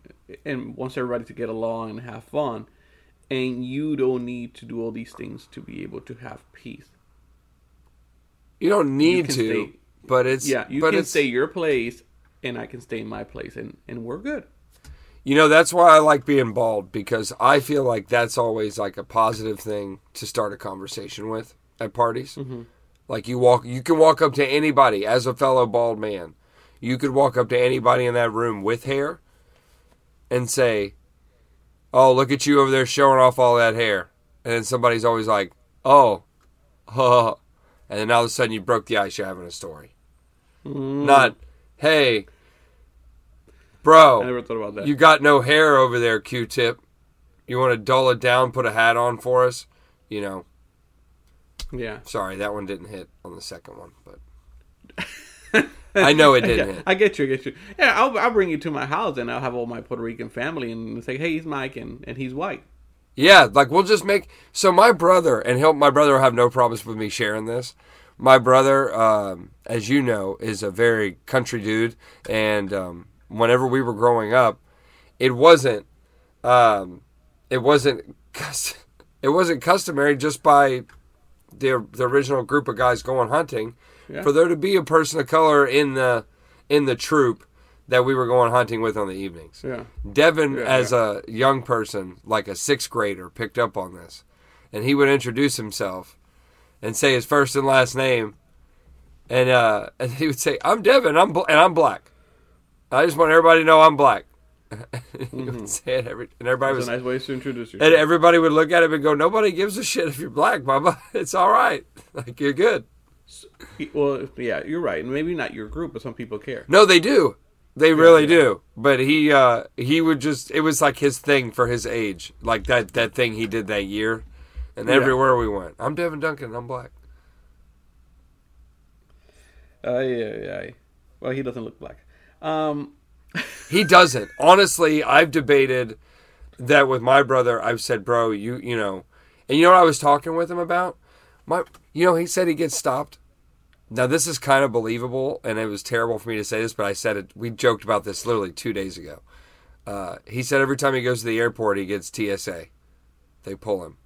and wants everybody to get along and have fun. And you don't need to do all these things to be able to have peace. you don't need can to stay- but it's Yeah, you but can it's, stay your place, and I can stay in my place, and and we're good. You know, that's why I like being bald because I feel like that's always like a positive thing to start a conversation with at parties. Mm-hmm. Like you walk, you can walk up to anybody as a fellow bald man. You could walk up to anybody in that room with hair and say, "Oh, look at you over there showing off all that hair," and then somebody's always like, "Oh, huh," [LAUGHS] and then all of a sudden you broke the ice. You're having a story. Mm. Not, hey, bro. I never thought about that. You got no hair over there, Q-tip. You want to dull it down, put a hat on for us? You know, yeah. sorry, that one didn't hit on the second one, but [LAUGHS] I know it didn't Yeah, hit. I get you, I get you. Yeah, I'll, I'll bring you to my house and I'll have all my Puerto Rican family and say, hey, he's Mike and, and he's white. Yeah, like we'll just make so my brother and he'll my brother will have no problems with me sharing this. My brother, um, as you know, is a very country dude, and um, whenever we were growing up, it wasn't, um, it wasn't, [LAUGHS] it wasn't customary just by the the original group of guys going hunting Yeah. for there to be a person of color in the in the troop that we were going hunting with on the evenings. Yeah. Devin, Yeah, as a young person, like a sixth grader, picked up on this, and he would introduce himself and say his first and last name, and uh, [LAUGHS] and he would say, "I'm Devin, I'm bl- and I'm black. I just want everybody to know I'm black." he would say it every, and everybody That's was, a nice way to introduce and everybody would look at him and go, "Nobody gives a shit if you're black, Mama. [LAUGHS] It's all right. [LAUGHS] Like you're good." well, yeah, you're right. Maybe not your group, but some people care. No, they do. They really do. But he uh he would just it was like his thing for his age. Like that that thing he did that year. And Yeah. everywhere we went. I'm Devin Duncan, I'm black. Uh, yeah, yeah. Well, he doesn't look black. Um, He doesn't. Honestly, I've debated that with my brother. I've said, "Bro, you you know." And you know what I was talking with him about? My you know, he said he gets stopped. Now this is kind of believable and it was terrible for me to say this, but I said it we joked about this literally 2 days ago. Uh, he said every time he goes to the airport he gets TSA. They pull him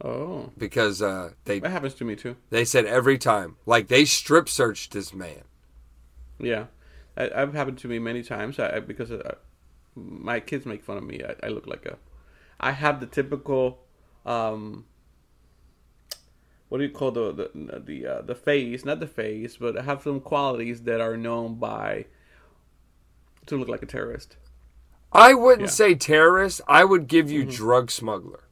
oh, because uh, they that happens to me too. they said every time like they strip searched this man. Yeah, I, I've happened to me many times. I, I because uh, my kids make fun of me. I, I look like a. I have the typical. Um, what do you call the the the uh, the face? Not the face, but I have some qualities that are known by. To look like a terrorist. I wouldn't Yeah. Mm-hmm. say terrorist. I would give you drug smuggler.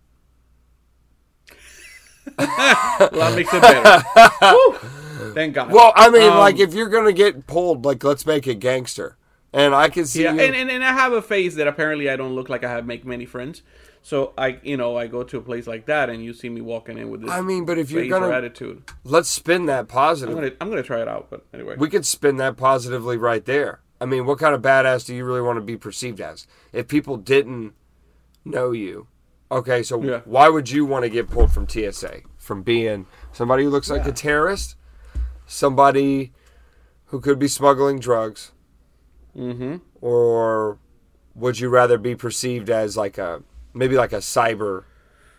Well, that makes it better. [LAUGHS] Thank God. Well, I mean, Um, like if you're gonna get pulled, like let's make a gangster, and I can see Yeah, you. and, and and I have a face that apparently I don't look like I have make many friends. So I, you know, I go to a place like that, and you see me walking in with this. I mean, but if you're gonna attitude, let's spin that I'm positive. gonna I'm gonna try it out. But anyway, We could spin that positively right there. I mean, what kind of badass do you really want to be perceived as? If people didn't know you, okay, so Yeah. why would you want to get pulled from TSA? From being somebody who looks like Yeah. a terrorist, somebody who could be smuggling drugs, mm-hmm. or would you rather be perceived as like a maybe like a cyber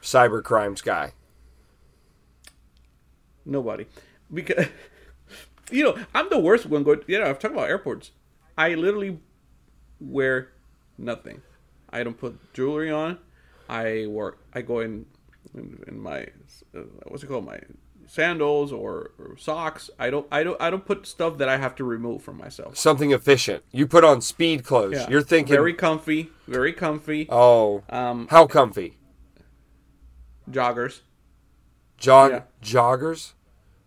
cyber crimes guy? nobody, because [LAUGHS] you know I'm the worst one. Going, you know, I've talked about airports. I literally wear nothing. I don't put jewelry on. I work. I go in in, in my uh, what's it called my sandals or, or socks. I don't. I don't. I don't put stuff that I have to remove from myself. Something efficient. You put on speed clothes. Yeah. You're thinking, very comfy, very comfy. oh, Um, how comfy. joggers. Jog Yeah. joggers,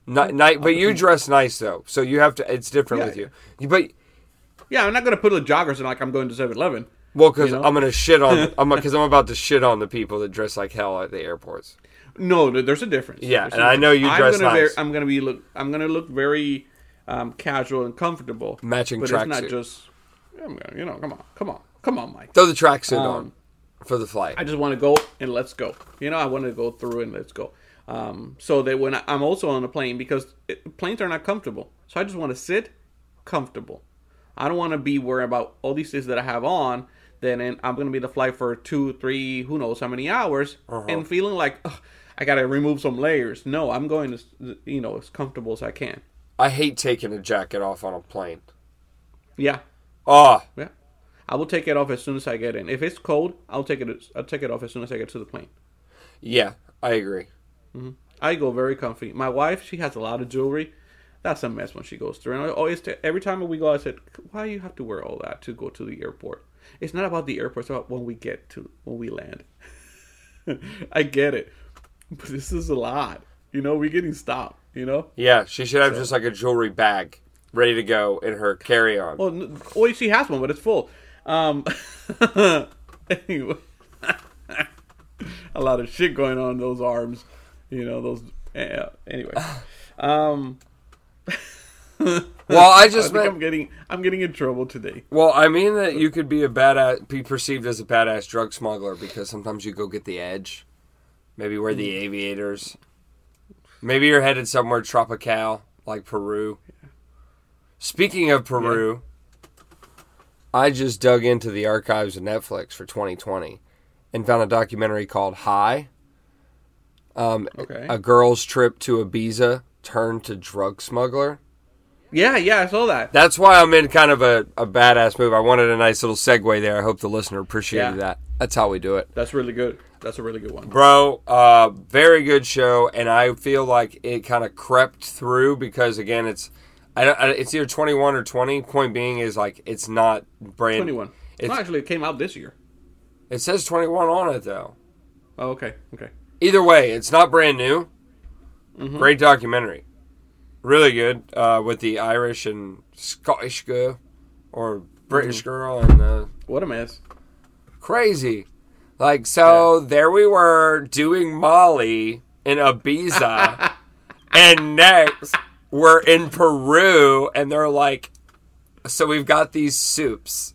Ni- night, but you dress nice though, so you have to. It's different Yeah. with you. you. But Yeah, I'm not gonna put the joggers in like I'm going to 7-Eleven. Well, because You know? I'm gonna shit on. [LAUGHS] I'm because I'm about to shit on the people that dress like hell at the airports. No, there's a difference. Yeah, There's and I know you I'm dress gonna nice. I'm gonna be look. I'm gonna look very um, casual and comfortable. Matching but it's not tracksuit. just. I'm gonna, you know, come on, come on, come on, Mike. Throw the tracksuit Um, on for the flight. I just want to go and let's go. You know, I want to go through and let's go. Um, so that when I, I'm also on a plane because it, planes are not comfortable, so I just want to sit comfortable. I don't want to be worried about all these things that I have on. Then I'm going to be the flight for two, three, who knows how many hours, uh-huh. and feeling like I got to remove some layers. No, I'm going as you know as comfortable as I can. I hate taking a jacket off on a plane. Yeah, Oh, yeah. I will take it off as soon as I get in. If it's cold, I'll take it. I'll take it off as soon as I get to the plane. yeah, I agree. I I go very comfy. My wife, she has a lot of jewelry. That's a mess when she goes through. And I always, t- every time we go, I said, "Why do you have to wear all that to go to the airport? It's not about the airport. It's about when we get to when we land." [LAUGHS] I get it, but this is a lot. You know, we're getting stopped. You know. Yeah, she should have just like a jewelry bag ready to go in her carry on. Well, well, she has one, but it's full. Um, [LAUGHS] anyway, [LAUGHS] a lot of shit going on in those arms. You know those. Uh, anyway, um, [LAUGHS] Well, I I just think meant I'm getting I'm getting in trouble today. Well, I mean that you could be a badass, be perceived as a badass drug smuggler because sometimes you go get the edge. Maybe we're the aviators. Maybe you're headed somewhere tropical, like Peru. Speaking of Peru, I just dug into the archives of Netflix for 2020 and found a documentary called High. Um, Okay. A girl's trip to Ibiza turned to drug smuggler. Yeah, yeah, I saw that. That's why I'm in kind of a, a badass move. I wanted a nice little segue there. I hope the listener appreciated Yeah. that. That's how we do it. That's really good. That's a really good one. Bro, uh, very good show, and I feel like it kind of crept through because again, it's I, don't- I, it's either 21 or 20. Point being is like it's not brand. Twenty one. It's, No, actually, it came out this year. it says 21 on it though. Oh, okay, okay. Either way, it's not brand new. Mm-hmm. Great documentary, really good uh, with the Irish and Scottish girl or British Mm-hmm. girl and. Uh, What a mess. crazy. Like so, there we were doing Molly in Ibiza, [LAUGHS] and next we're in Peru, and they're like, "So we've got these soups."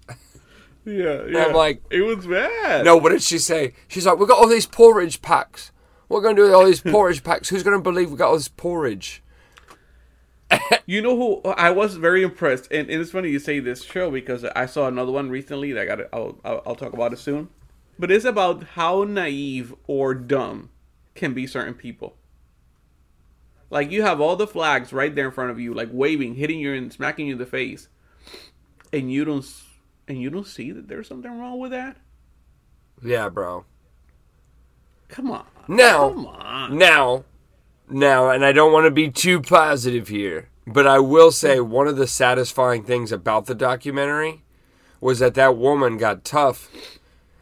Yeah, yeah. I'm like- it was bad. No, what did she say? She's like, "We got all these porridge packs. What are we gonna do with all these [LAUGHS] porridge packs? Who's gonna believe we got all this porridge?" [LAUGHS] You know who I was very impressed, and, and it's funny you say this show because I saw another one recently that I got. I'll, I'll I'll talk about it soon, but it's about how naive or dumb can be certain people. Like you have all the flags right there in front of you, like waving, hitting you and smacking you in the face, and you don't s- and you don't see that there's something wrong with that. Yeah, bro. Come on, Now, come on. Now, now, and I don't want to be too positive here, but I will say one of the satisfying things about the documentary was that that woman got tough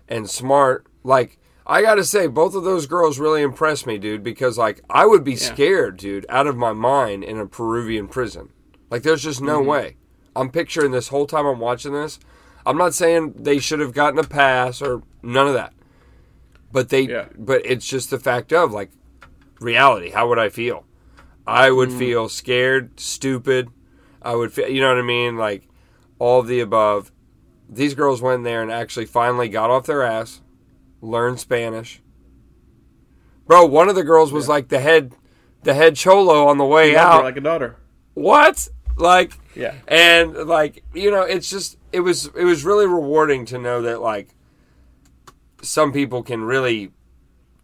and smart. Like, I got to say, both of those girls really impressed me, dude, because, like, I would be scared, dude, out of my mind in a Peruvian prison. Like, there's just no mm-hmm. way. I'm picturing this whole time I'm watching this. I'm not saying they should have gotten a pass or none of that. But they, Yeah. but it's just the fact of like reality. How would I feel? I would hmm. feel scared, stupid. I would feel, you know what I mean? Like all of the above. These girls went there and actually finally got off their ass, learned Spanish. Bro, one of the girls was like the head, the head cholo on the way out. like a daughter. what? Like, Yeah. and like you know, it's just it was it was really rewarding to know that like some people can really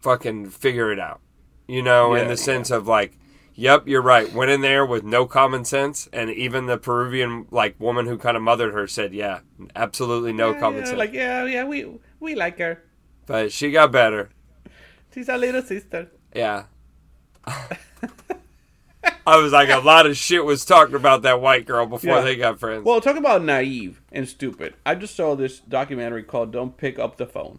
fucking figure it out. You know, in Yeah, the sense of like, yep, you're right. Went in there with no common sense, and even the Peruvian like woman who kind of mothered her said, yeah, absolutely no Yeah, common yeah, sense. Like yeah, yeah, we we like her. but she got better. She's a little sister. Yeah. [LAUGHS] I was like, a lot of shit was talked about that white girl before Yeah. they got friends. Well, talk about naive and stupid. I just saw this documentary called "Don't Pick Up the Phone."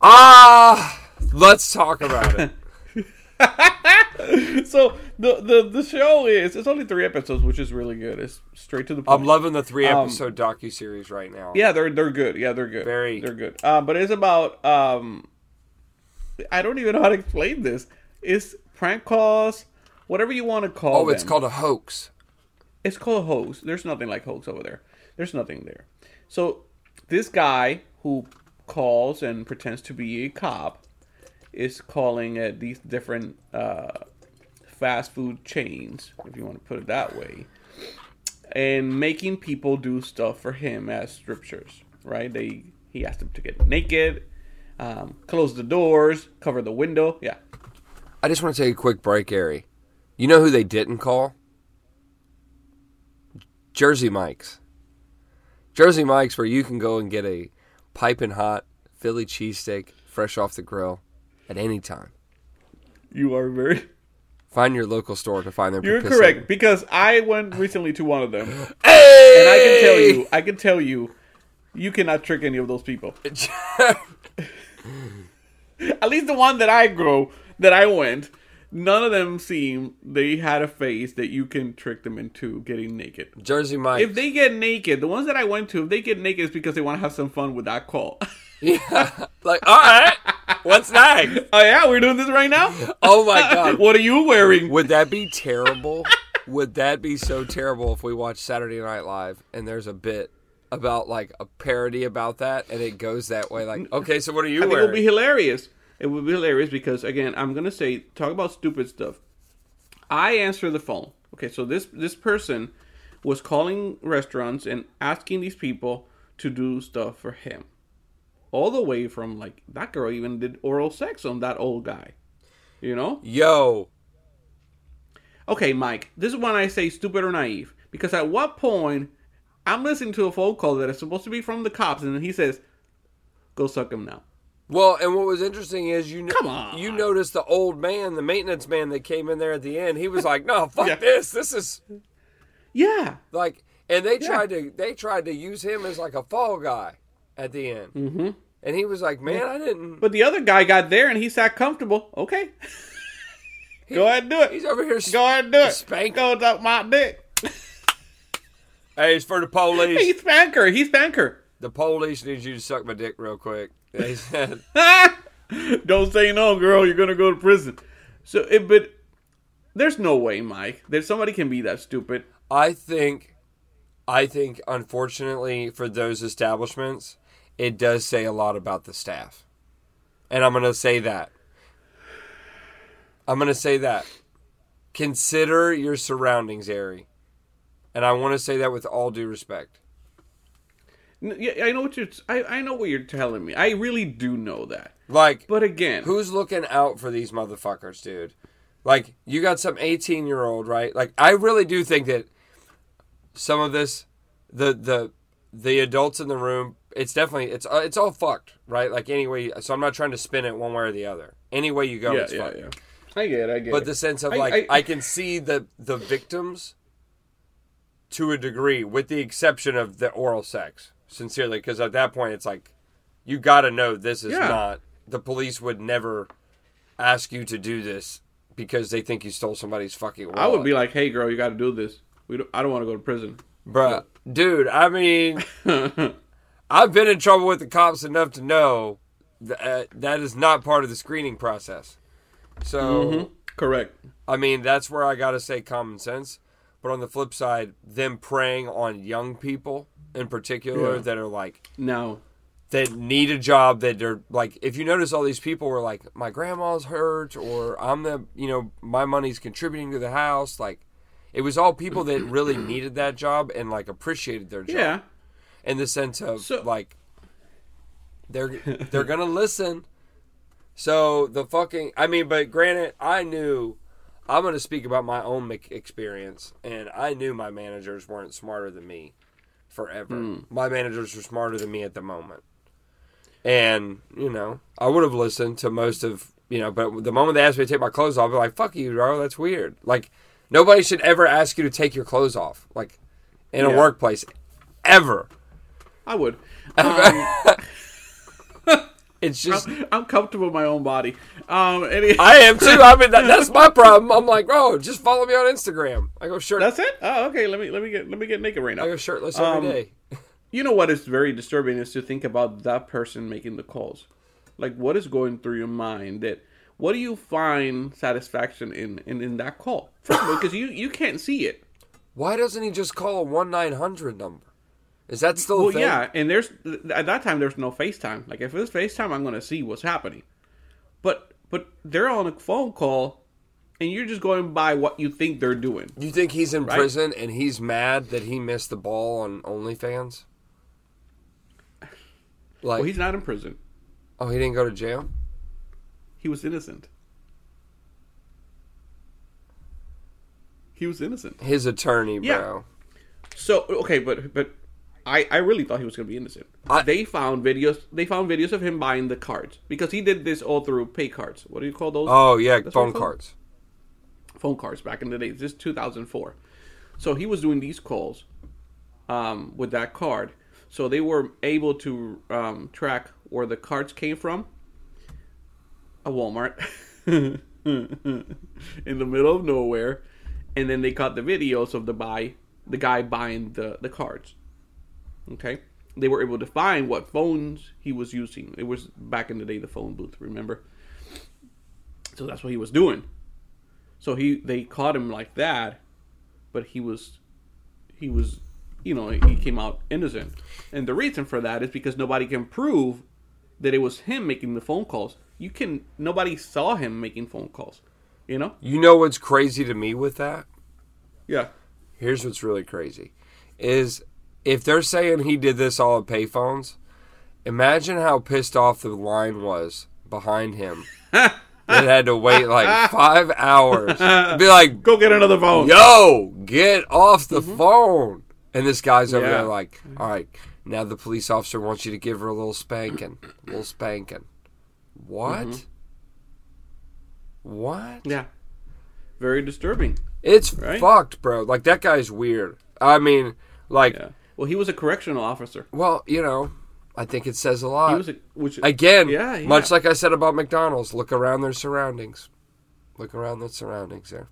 Ah, let's talk about it. [LAUGHS] So the the the show is it's only three episodes, which is really good. It's straight to the point. I'm loving the three Um, episode docu series right now. Yeah, they're they're good. Yeah, they're good. Very- they're good. Um, but it's about um, I don't even know how to explain this. It's prank calls, whatever you want to call. Oh, it's them. called a hoax. It's called a hoax. There's nothing like hoax over there. There's nothing there. So this guy who calls and pretends to be a cop is calling at these different uh, fast food chains, if you want to put it that way, and making people do stuff for him as scriptures. Right? They he asked them to get naked, um, close the doors, cover the window. Yeah. I just want to take a quick break, Ari. You know who they didn't call? Jersey Mike's. Jersey Mike's, where you can go and get a piping hot Philly cheesesteak fresh off the grill at any time. You are very. Find your local store to find their. You're pipicin. correct because I went recently to one of them, and I can tell you, I can tell you, you cannot trick any of those people. [LAUGHS] At least the one that I grow, that I went, none of them seem they had a face that you can trick them into getting naked. Jersey Mike. If they get naked, the ones that I went to, if they get naked, it's because they want to have some fun with that call. [LAUGHS] yeah. [LAUGHS] Like, all right. What's next? oh yeah, we're doing this right now. Oh my god. [LAUGHS] what are you wearing? Would that be terrible? Would that be so terrible if we watch Saturday Night Live and there's a bit about like a parody about that and it goes that way? Like, okay, so what are you I think it wearing? would be hilarious. It would be hilarious because again, I'm gonna say talk about stupid stuff. I answer the phone. Okay, so this this person was calling restaurants and asking these people to do stuff for him. All the way from like that girl even did oral sex on that old guy. You know? Yo, Okay, Mike, this is when I say stupid or naive. Because at what point I'm listening to a phone call that is supposed to be from the cops and he says, Go suck him now. Well, and what was interesting is you Come on. you noticed the old man, the maintenance man that came in there at the end. He was like, "No, fuck Yeah. this. This is Yeah. like," and they Yeah. tried to they tried to use him as like a fall guy at the end, mm-hmm. and he was like, "Man, I didn't." But the other guy got there and he sat comfortable. Okay. Go ahead and do it. He's over here. Go ahead and do it. Spank. Go up my dick. [LAUGHS] Hey, it's for the police. He's spanker. He's spanker. the police need you to suck my dick real quick. They [LAUGHS] said, [LAUGHS] Don't say no, girl. You're gonna go to prison. So, it, but there's no way, Mike, that somebody can be that stupid. I think, I think, unfortunately for those establishments, it does say a lot about the staff, and I'm gonna say that. I'm gonna say that. Consider your surroundings, Ari, and I want to say that with all due respect. Yeah, I know what you're. I, I know what you're telling me. I really do know that. Like, But again, Who's looking out for these motherfuckers, dude? Like, you got some 18 year old, right? Like, I really do think that some of this, the the the adults in the room, it's definitely it's uh, it's all fucked, right? Like anyway, so I'm not trying to spin it one way or the other. Any way you go, yeah, it's yeah, fucked. yeah. I get, it, I get. But it. the sense of I- like, I, I- can see the the victims to a degree, with the exception of the oral sex. Sincerely, because at that point, it's like you got to know this is Yeah. not. The police would never ask you to do this because they think you stole somebody's fucking wallet. I would be like, "Hey, girl, you got to do this. We don't, I don't want to go to prison." bruh, dude. I mean, [LAUGHS] I've been in trouble with the cops enough to know that uh, that is not part of the screening process. So. Mm-hmm. Correct. I mean, that's where I got to say common sense. But on the flip side, them preying on young people in particular Yeah. that are like, no that need a job that they're like, if you notice all these people were like, my grandma's hurt or I'm the, you know, my money's contributing to the house. Like, it was all people that really needed that job and like appreciated their job yeah, in the sense of So- like, they're, they're to listen. So the fucking, I mean, but granted, I knew I'm to speak about my own experience, and I knew my managers weren't smarter than me forever. Hmm. My managers were smarter than me at the moment. And, you know, I would have listened to most of, you know, but the moment they asked me to take my clothes off, be like, fuck you, bro, that's weird. Like, nobody should ever ask you to take your clothes off, like, in a workplace, ever. I would. [LAUGHS] Um, [LAUGHS] It's just. I'm, I'm comfortable in my own body. Um, any, [LAUGHS] I am too. I mean, that, that's my problem. I'm like, bro, just follow me on Instagram. I go shirt. that's it. Oh, okay. Let me let me get let me get naked right now. I go shirtless Um, every day. You know what is very disturbing is to think about that person making the calls. Like, what is going through your mind? That what do you find satisfaction in in, in that call? First of all, because you you can't see it. Why doesn't he just call a one nine hundred number? Is that still a Well, yeah, and there's at that time there's no FaceTime. Like if it's FaceTime, I'm gonna see what's happening. But but they're on a phone call, and you're just going by what you think they're doing. You think he's in Right. prison and he's mad that he missed the ball on OnlyFans? Like, Well, he's not in prison. oh, he didn't go to jail. He was innocent. He was innocent. His attorney, Yeah. bro. So okay, but but I, I really thought he was going to be innocent. I- they found videos. They found videos of him buying the cards because he did this all through pay cards. What do you call those? Oh yeah, That's phone cards. phone cards back in the day. This is 2004. So he was doing these calls um, with that card. So they were able to um, track where the cards came from. A Walmart [LAUGHS] in the middle of nowhere, and then they caught the videos of the buy the guy buying the the cards. Okay, they were able to find what phones he was using. It was back in the day the phone booth. Remember? So that's what he was doing. So he they caught him like that, but he was he was you know he came out innocent, and the reason for that is because nobody can prove that it was him making the phone calls. You can nobody saw him making phone calls. You know? You know what's crazy to me with that? Yeah. Here's what's really crazy is if they're saying he did this all at payphones, imagine how pissed off the line was behind him. [LAUGHS] that had to wait like five hours. Be like, Go get another phone. yo, get off the phone. And this guy's over Mm-hmm. Yeah. there like, all right, now the police officer wants you to give her a little spanking. A little spanking. What? Mm-hmm. What? Yeah. Very disturbing. It's Right? fucked, bro. Like that guy's weird. I mean, like, Yeah. Well, he was a correctional officer. well, you know, I think it says a lot. He was a which Again, Yeah, yeah. much like I said about McDonald's, look around their surroundings. Look around their surroundings there.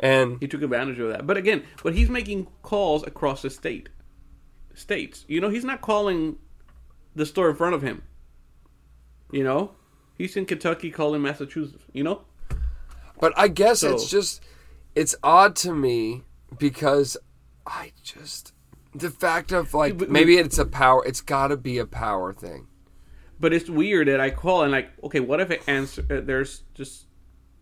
And he took advantage of that. But again, but he's making calls across the state, states. You know, he's not calling the store in front of him. You know, he's in Kentucky calling Massachusetts. You know, but I guess So- it's just it's odd to me because I just the fact of like But- maybe it's a power it's got to be a power thing. but it's weird that I call and like, okay, what if it answer? Uh, there's just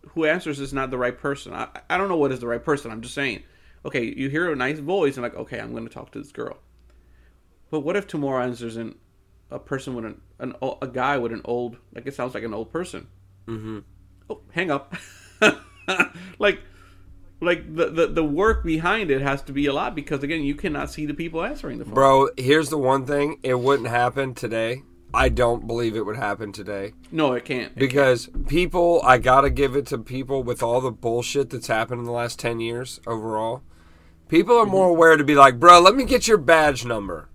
who answers is not the right person. I I don't know what is the right person. I'm just saying. Okay, you hear a nice voice and like, okay, I'm going to talk to this girl. But what if tomorrow answers in a person with an, an a guy with an old like it sounds like an old person. Mm-hmm. Oh, hang up. [LAUGHS] like, like the, the the work behind it has to be a lot because again, you cannot see the people answering the phone. Bro, here's the one thing, it wouldn't happen today. I don't believe it would happen today. No, it can't. It Because people, I gotta give it to people with all the bullshit that's happened in the last 10 years overall. People are Mm-hmm. more aware to be like, bro, let me get your badge number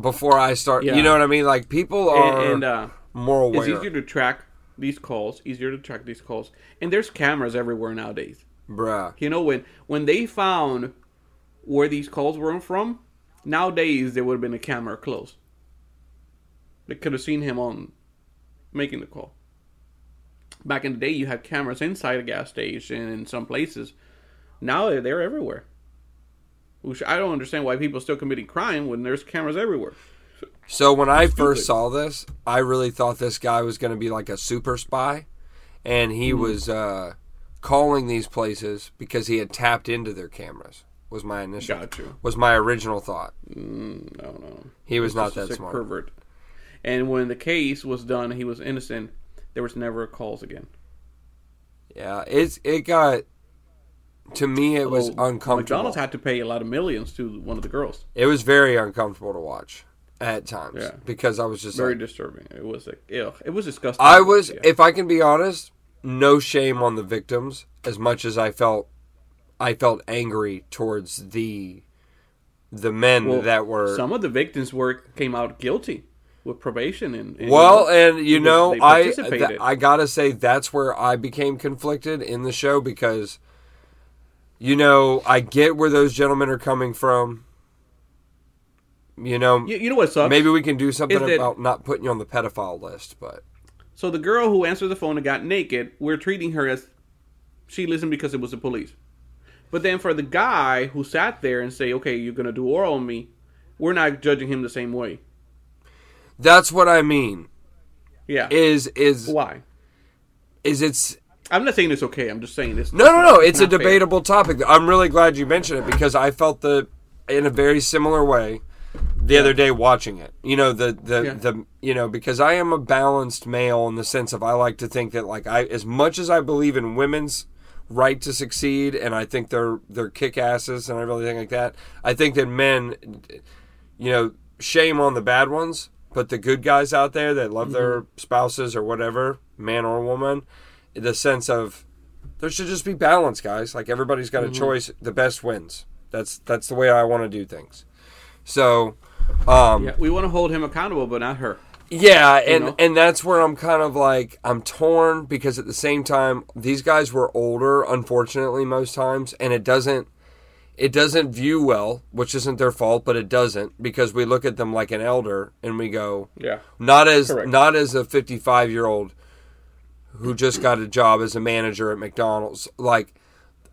before I start. Yeah. You know what I mean? Like, people are and, and uh, more aware. it's easier to track these calls. Easier to track these calls, and there's cameras everywhere nowadays. Bruh. You know when when they found where these calls were from, nowadays there would have been a camera close. They could have seen him on making the call. Back in the day, you had cameras inside a gas station in some places. Now they're- they're everywhere. Which I don't understand why people are still committing crime when there's cameras everywhere. So when I first saw this, I really thought this guy was going to be like a super spy, and he Mm-hmm. was uh, calling these places because he had tapped into their cameras. Was my initial Got you. was my original thought. Mm, no, no. He was not that smart. pervert. And when the case was done, he was innocent. There was never calls again. Yeah, it's it got to me it was Although uncomfortable. McDonald's had to pay a lot of millions to one of the girls. it was very uncomfortable to watch at times Yeah. because I was just Very like, disturbing. It was like, ew, it was disgusting. I was Yeah. if I can be honest, no shame on the victims as much as I felt I felt angry towards the the men Well, that were some of the victims were came out guilty with probation and, and well, and you know, I th- I gotta say that's where I became conflicted in the show because, you know, I get where those gentlemen are coming from. You know, you, you know what sucks? maybe we can do something about not putting you on the pedophile list, but So the girl who answered the phone and got naked, we're treating her as she listened because it was the police. But then for the guy who sat there and say, "Okay, you're gonna do oral on me," we're not judging him the same way. that's what I mean. Yeah. Is is Why? is it's I'm not saying it's okay. I'm just saying this. No, no, no. It's a not fair. debatable topic. I'm really glad you mentioned it because I felt the in a very similar way the other day watching it. You know, the the Yeah. the you know, because I am a balanced male in the sense of I like to think that like I as much as I believe in women's right to succeed and I think they're they're kick asses and everything like that, I think that men you know, shame on the bad ones, but the good guys out there that love their mm-hmm. spouses or whatever, man or woman, the sense of there should just be balance, guys. Like everybody's got a mm-hmm. choice. The best wins. That's that's the way I want to do things. So, um, Yeah, we want to hold him accountable, but not her. yeah, and know? and that's where I'm kind of like I'm torn because at the same time these guys were older, unfortunately, most times, and it doesn't it doesn't view well, which isn't their fault, but it doesn't because we look at them like an elder and we go Yeah. not as Correct. not as a 55 year old who just got a job as a manager at McDonald's. Like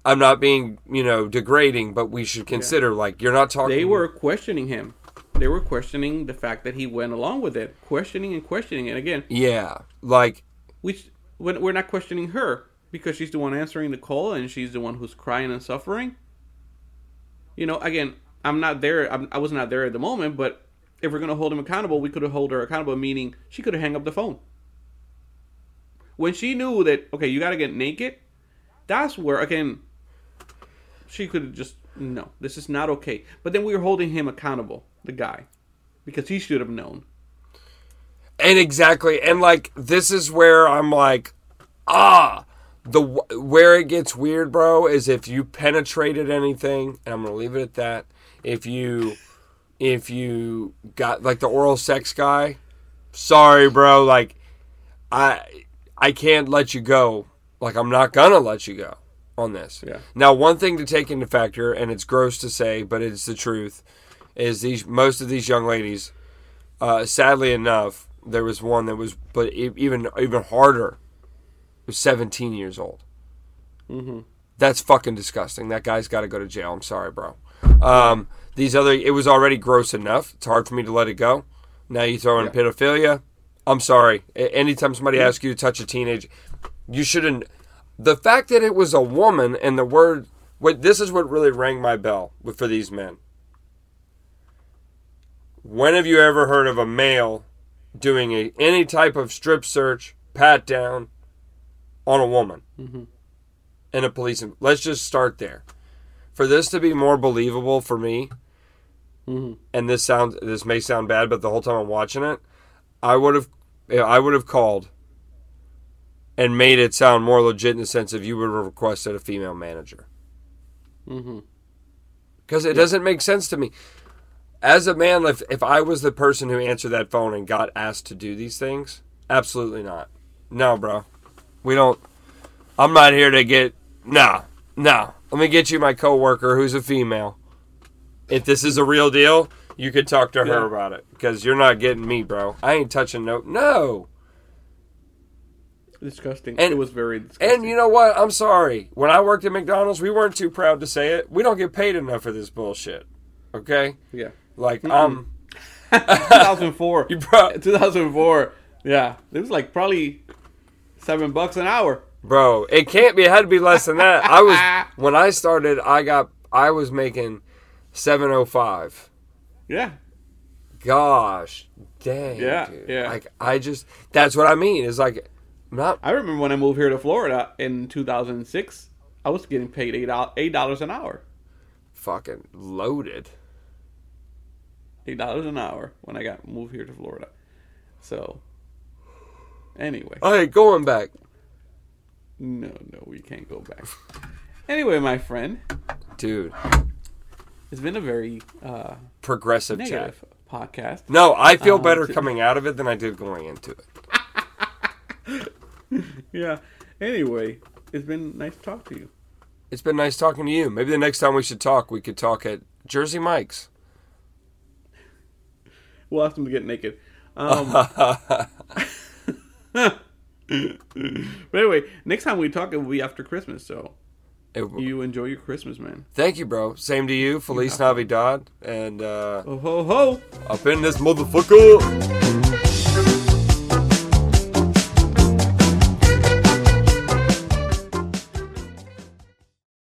I'm not being you know degrading, but we should consider like you're not talking. They were questioning him. They were questioning the fact that he went along with it, questioning and questioning. And again, yeah, like we we're we're not questioning her because she's the one answering the call and she's the one who's crying and suffering. You know, again, I'm not there. I'm, I was not there at the moment, but if we're gonna hold him accountable, we could have hold her accountable. Meaning, she could have hung up the phone when she knew that. Okay, you got to get naked. That's where again, she could have just no. This is not okay. But then we were holding him accountable, the guy, because he should have known. And exactly, and like this is where I'm like, ah, the where it gets weird, bro, is if you penetrated anything, and I'm gonna leave it at that. If you, if you got like the oral sex guy, sorry, bro, like, I, I can't let you go. Like I'm not gonna let you go on this. Yeah. Now, one thing to take into factor, and it's gross to say, but it's the truth, is these most of these young ladies uh, sadly enough, there was one that was, but even even harder, was 17 years old. Mm-hmm. That's fucking disgusting. That guy's got to go to jail. I'm sorry, bro. Um, these other, it was already gross enough. It's hard for me to let it go. Now you throw in Yeah. pedophilia. I'm sorry. A- Anytime somebody asks you to touch a teenage, you shouldn't. The fact that it was a woman and the word, what this is what really rang my bell for these men. When have you ever heard of a male doing a any type of strip search, pat down on a woman mm-hmm. and a police? Let's just start there. For this to be more believable for me, mm-hmm. and this sounds this may sound bad, but the whole time I'm watching it, I would have I would have called and made it sound more legit in the sense of you would have requested a female manager. Mm-hmm. Because it doesn't make sense to me as a man, if if I was the person who answered that phone and got asked to do these things, absolutely not. No, bro. We don't. I'm not here to get. No, no. Let me get you my coworker who's a female. If this is a real deal, you could talk to her Yeah. about it because you're not getting me, bro. I ain't touching no. No. Disgusting. And- it was very disgusting. And you know what? I'm sorry. When I worked at McDonald's, we weren't too proud to say it. We don't get paid enough for this bullshit. Okay? yeah, Like, um, [LAUGHS] 2004. [LAUGHS] you bro, [LAUGHS] 2004. Yeah, it was like probably seven bucks an hour. bro, it can't be. It had to be less than that. I was when I started. I got. I was making seven oh five. Yeah, Gosh, dang. Yeah, dude. yeah. Like I just. That's what I mean. Is like, not. I remember when I moved here to Florida in 2006. I was getting paid eight dollars eight dollars an hour. fucking loaded. Eight dollars an hour when I got moved here to Florida. So, anyway, All right, going back. no, no, we can't go back. Anyway, my friend, Dude, it's been a very uh, progressive chat. podcast. No, I feel Um, better coming out of it than I did going into it. [LAUGHS] [LAUGHS] Yeah. Anyway, it's been nice to talk to you. It's been nice talking to you. Maybe the next time we should talk, we could talk at Jersey Mike's. We'll ask them to get naked. Um, [LAUGHS] [LAUGHS] but anyway, next time we talk, it will be after Christmas. So It- you enjoy your Christmas, man. thank you, bro. Same to you. Feliz Navidad. And uh, Ho ho ho! up in this motherfucker.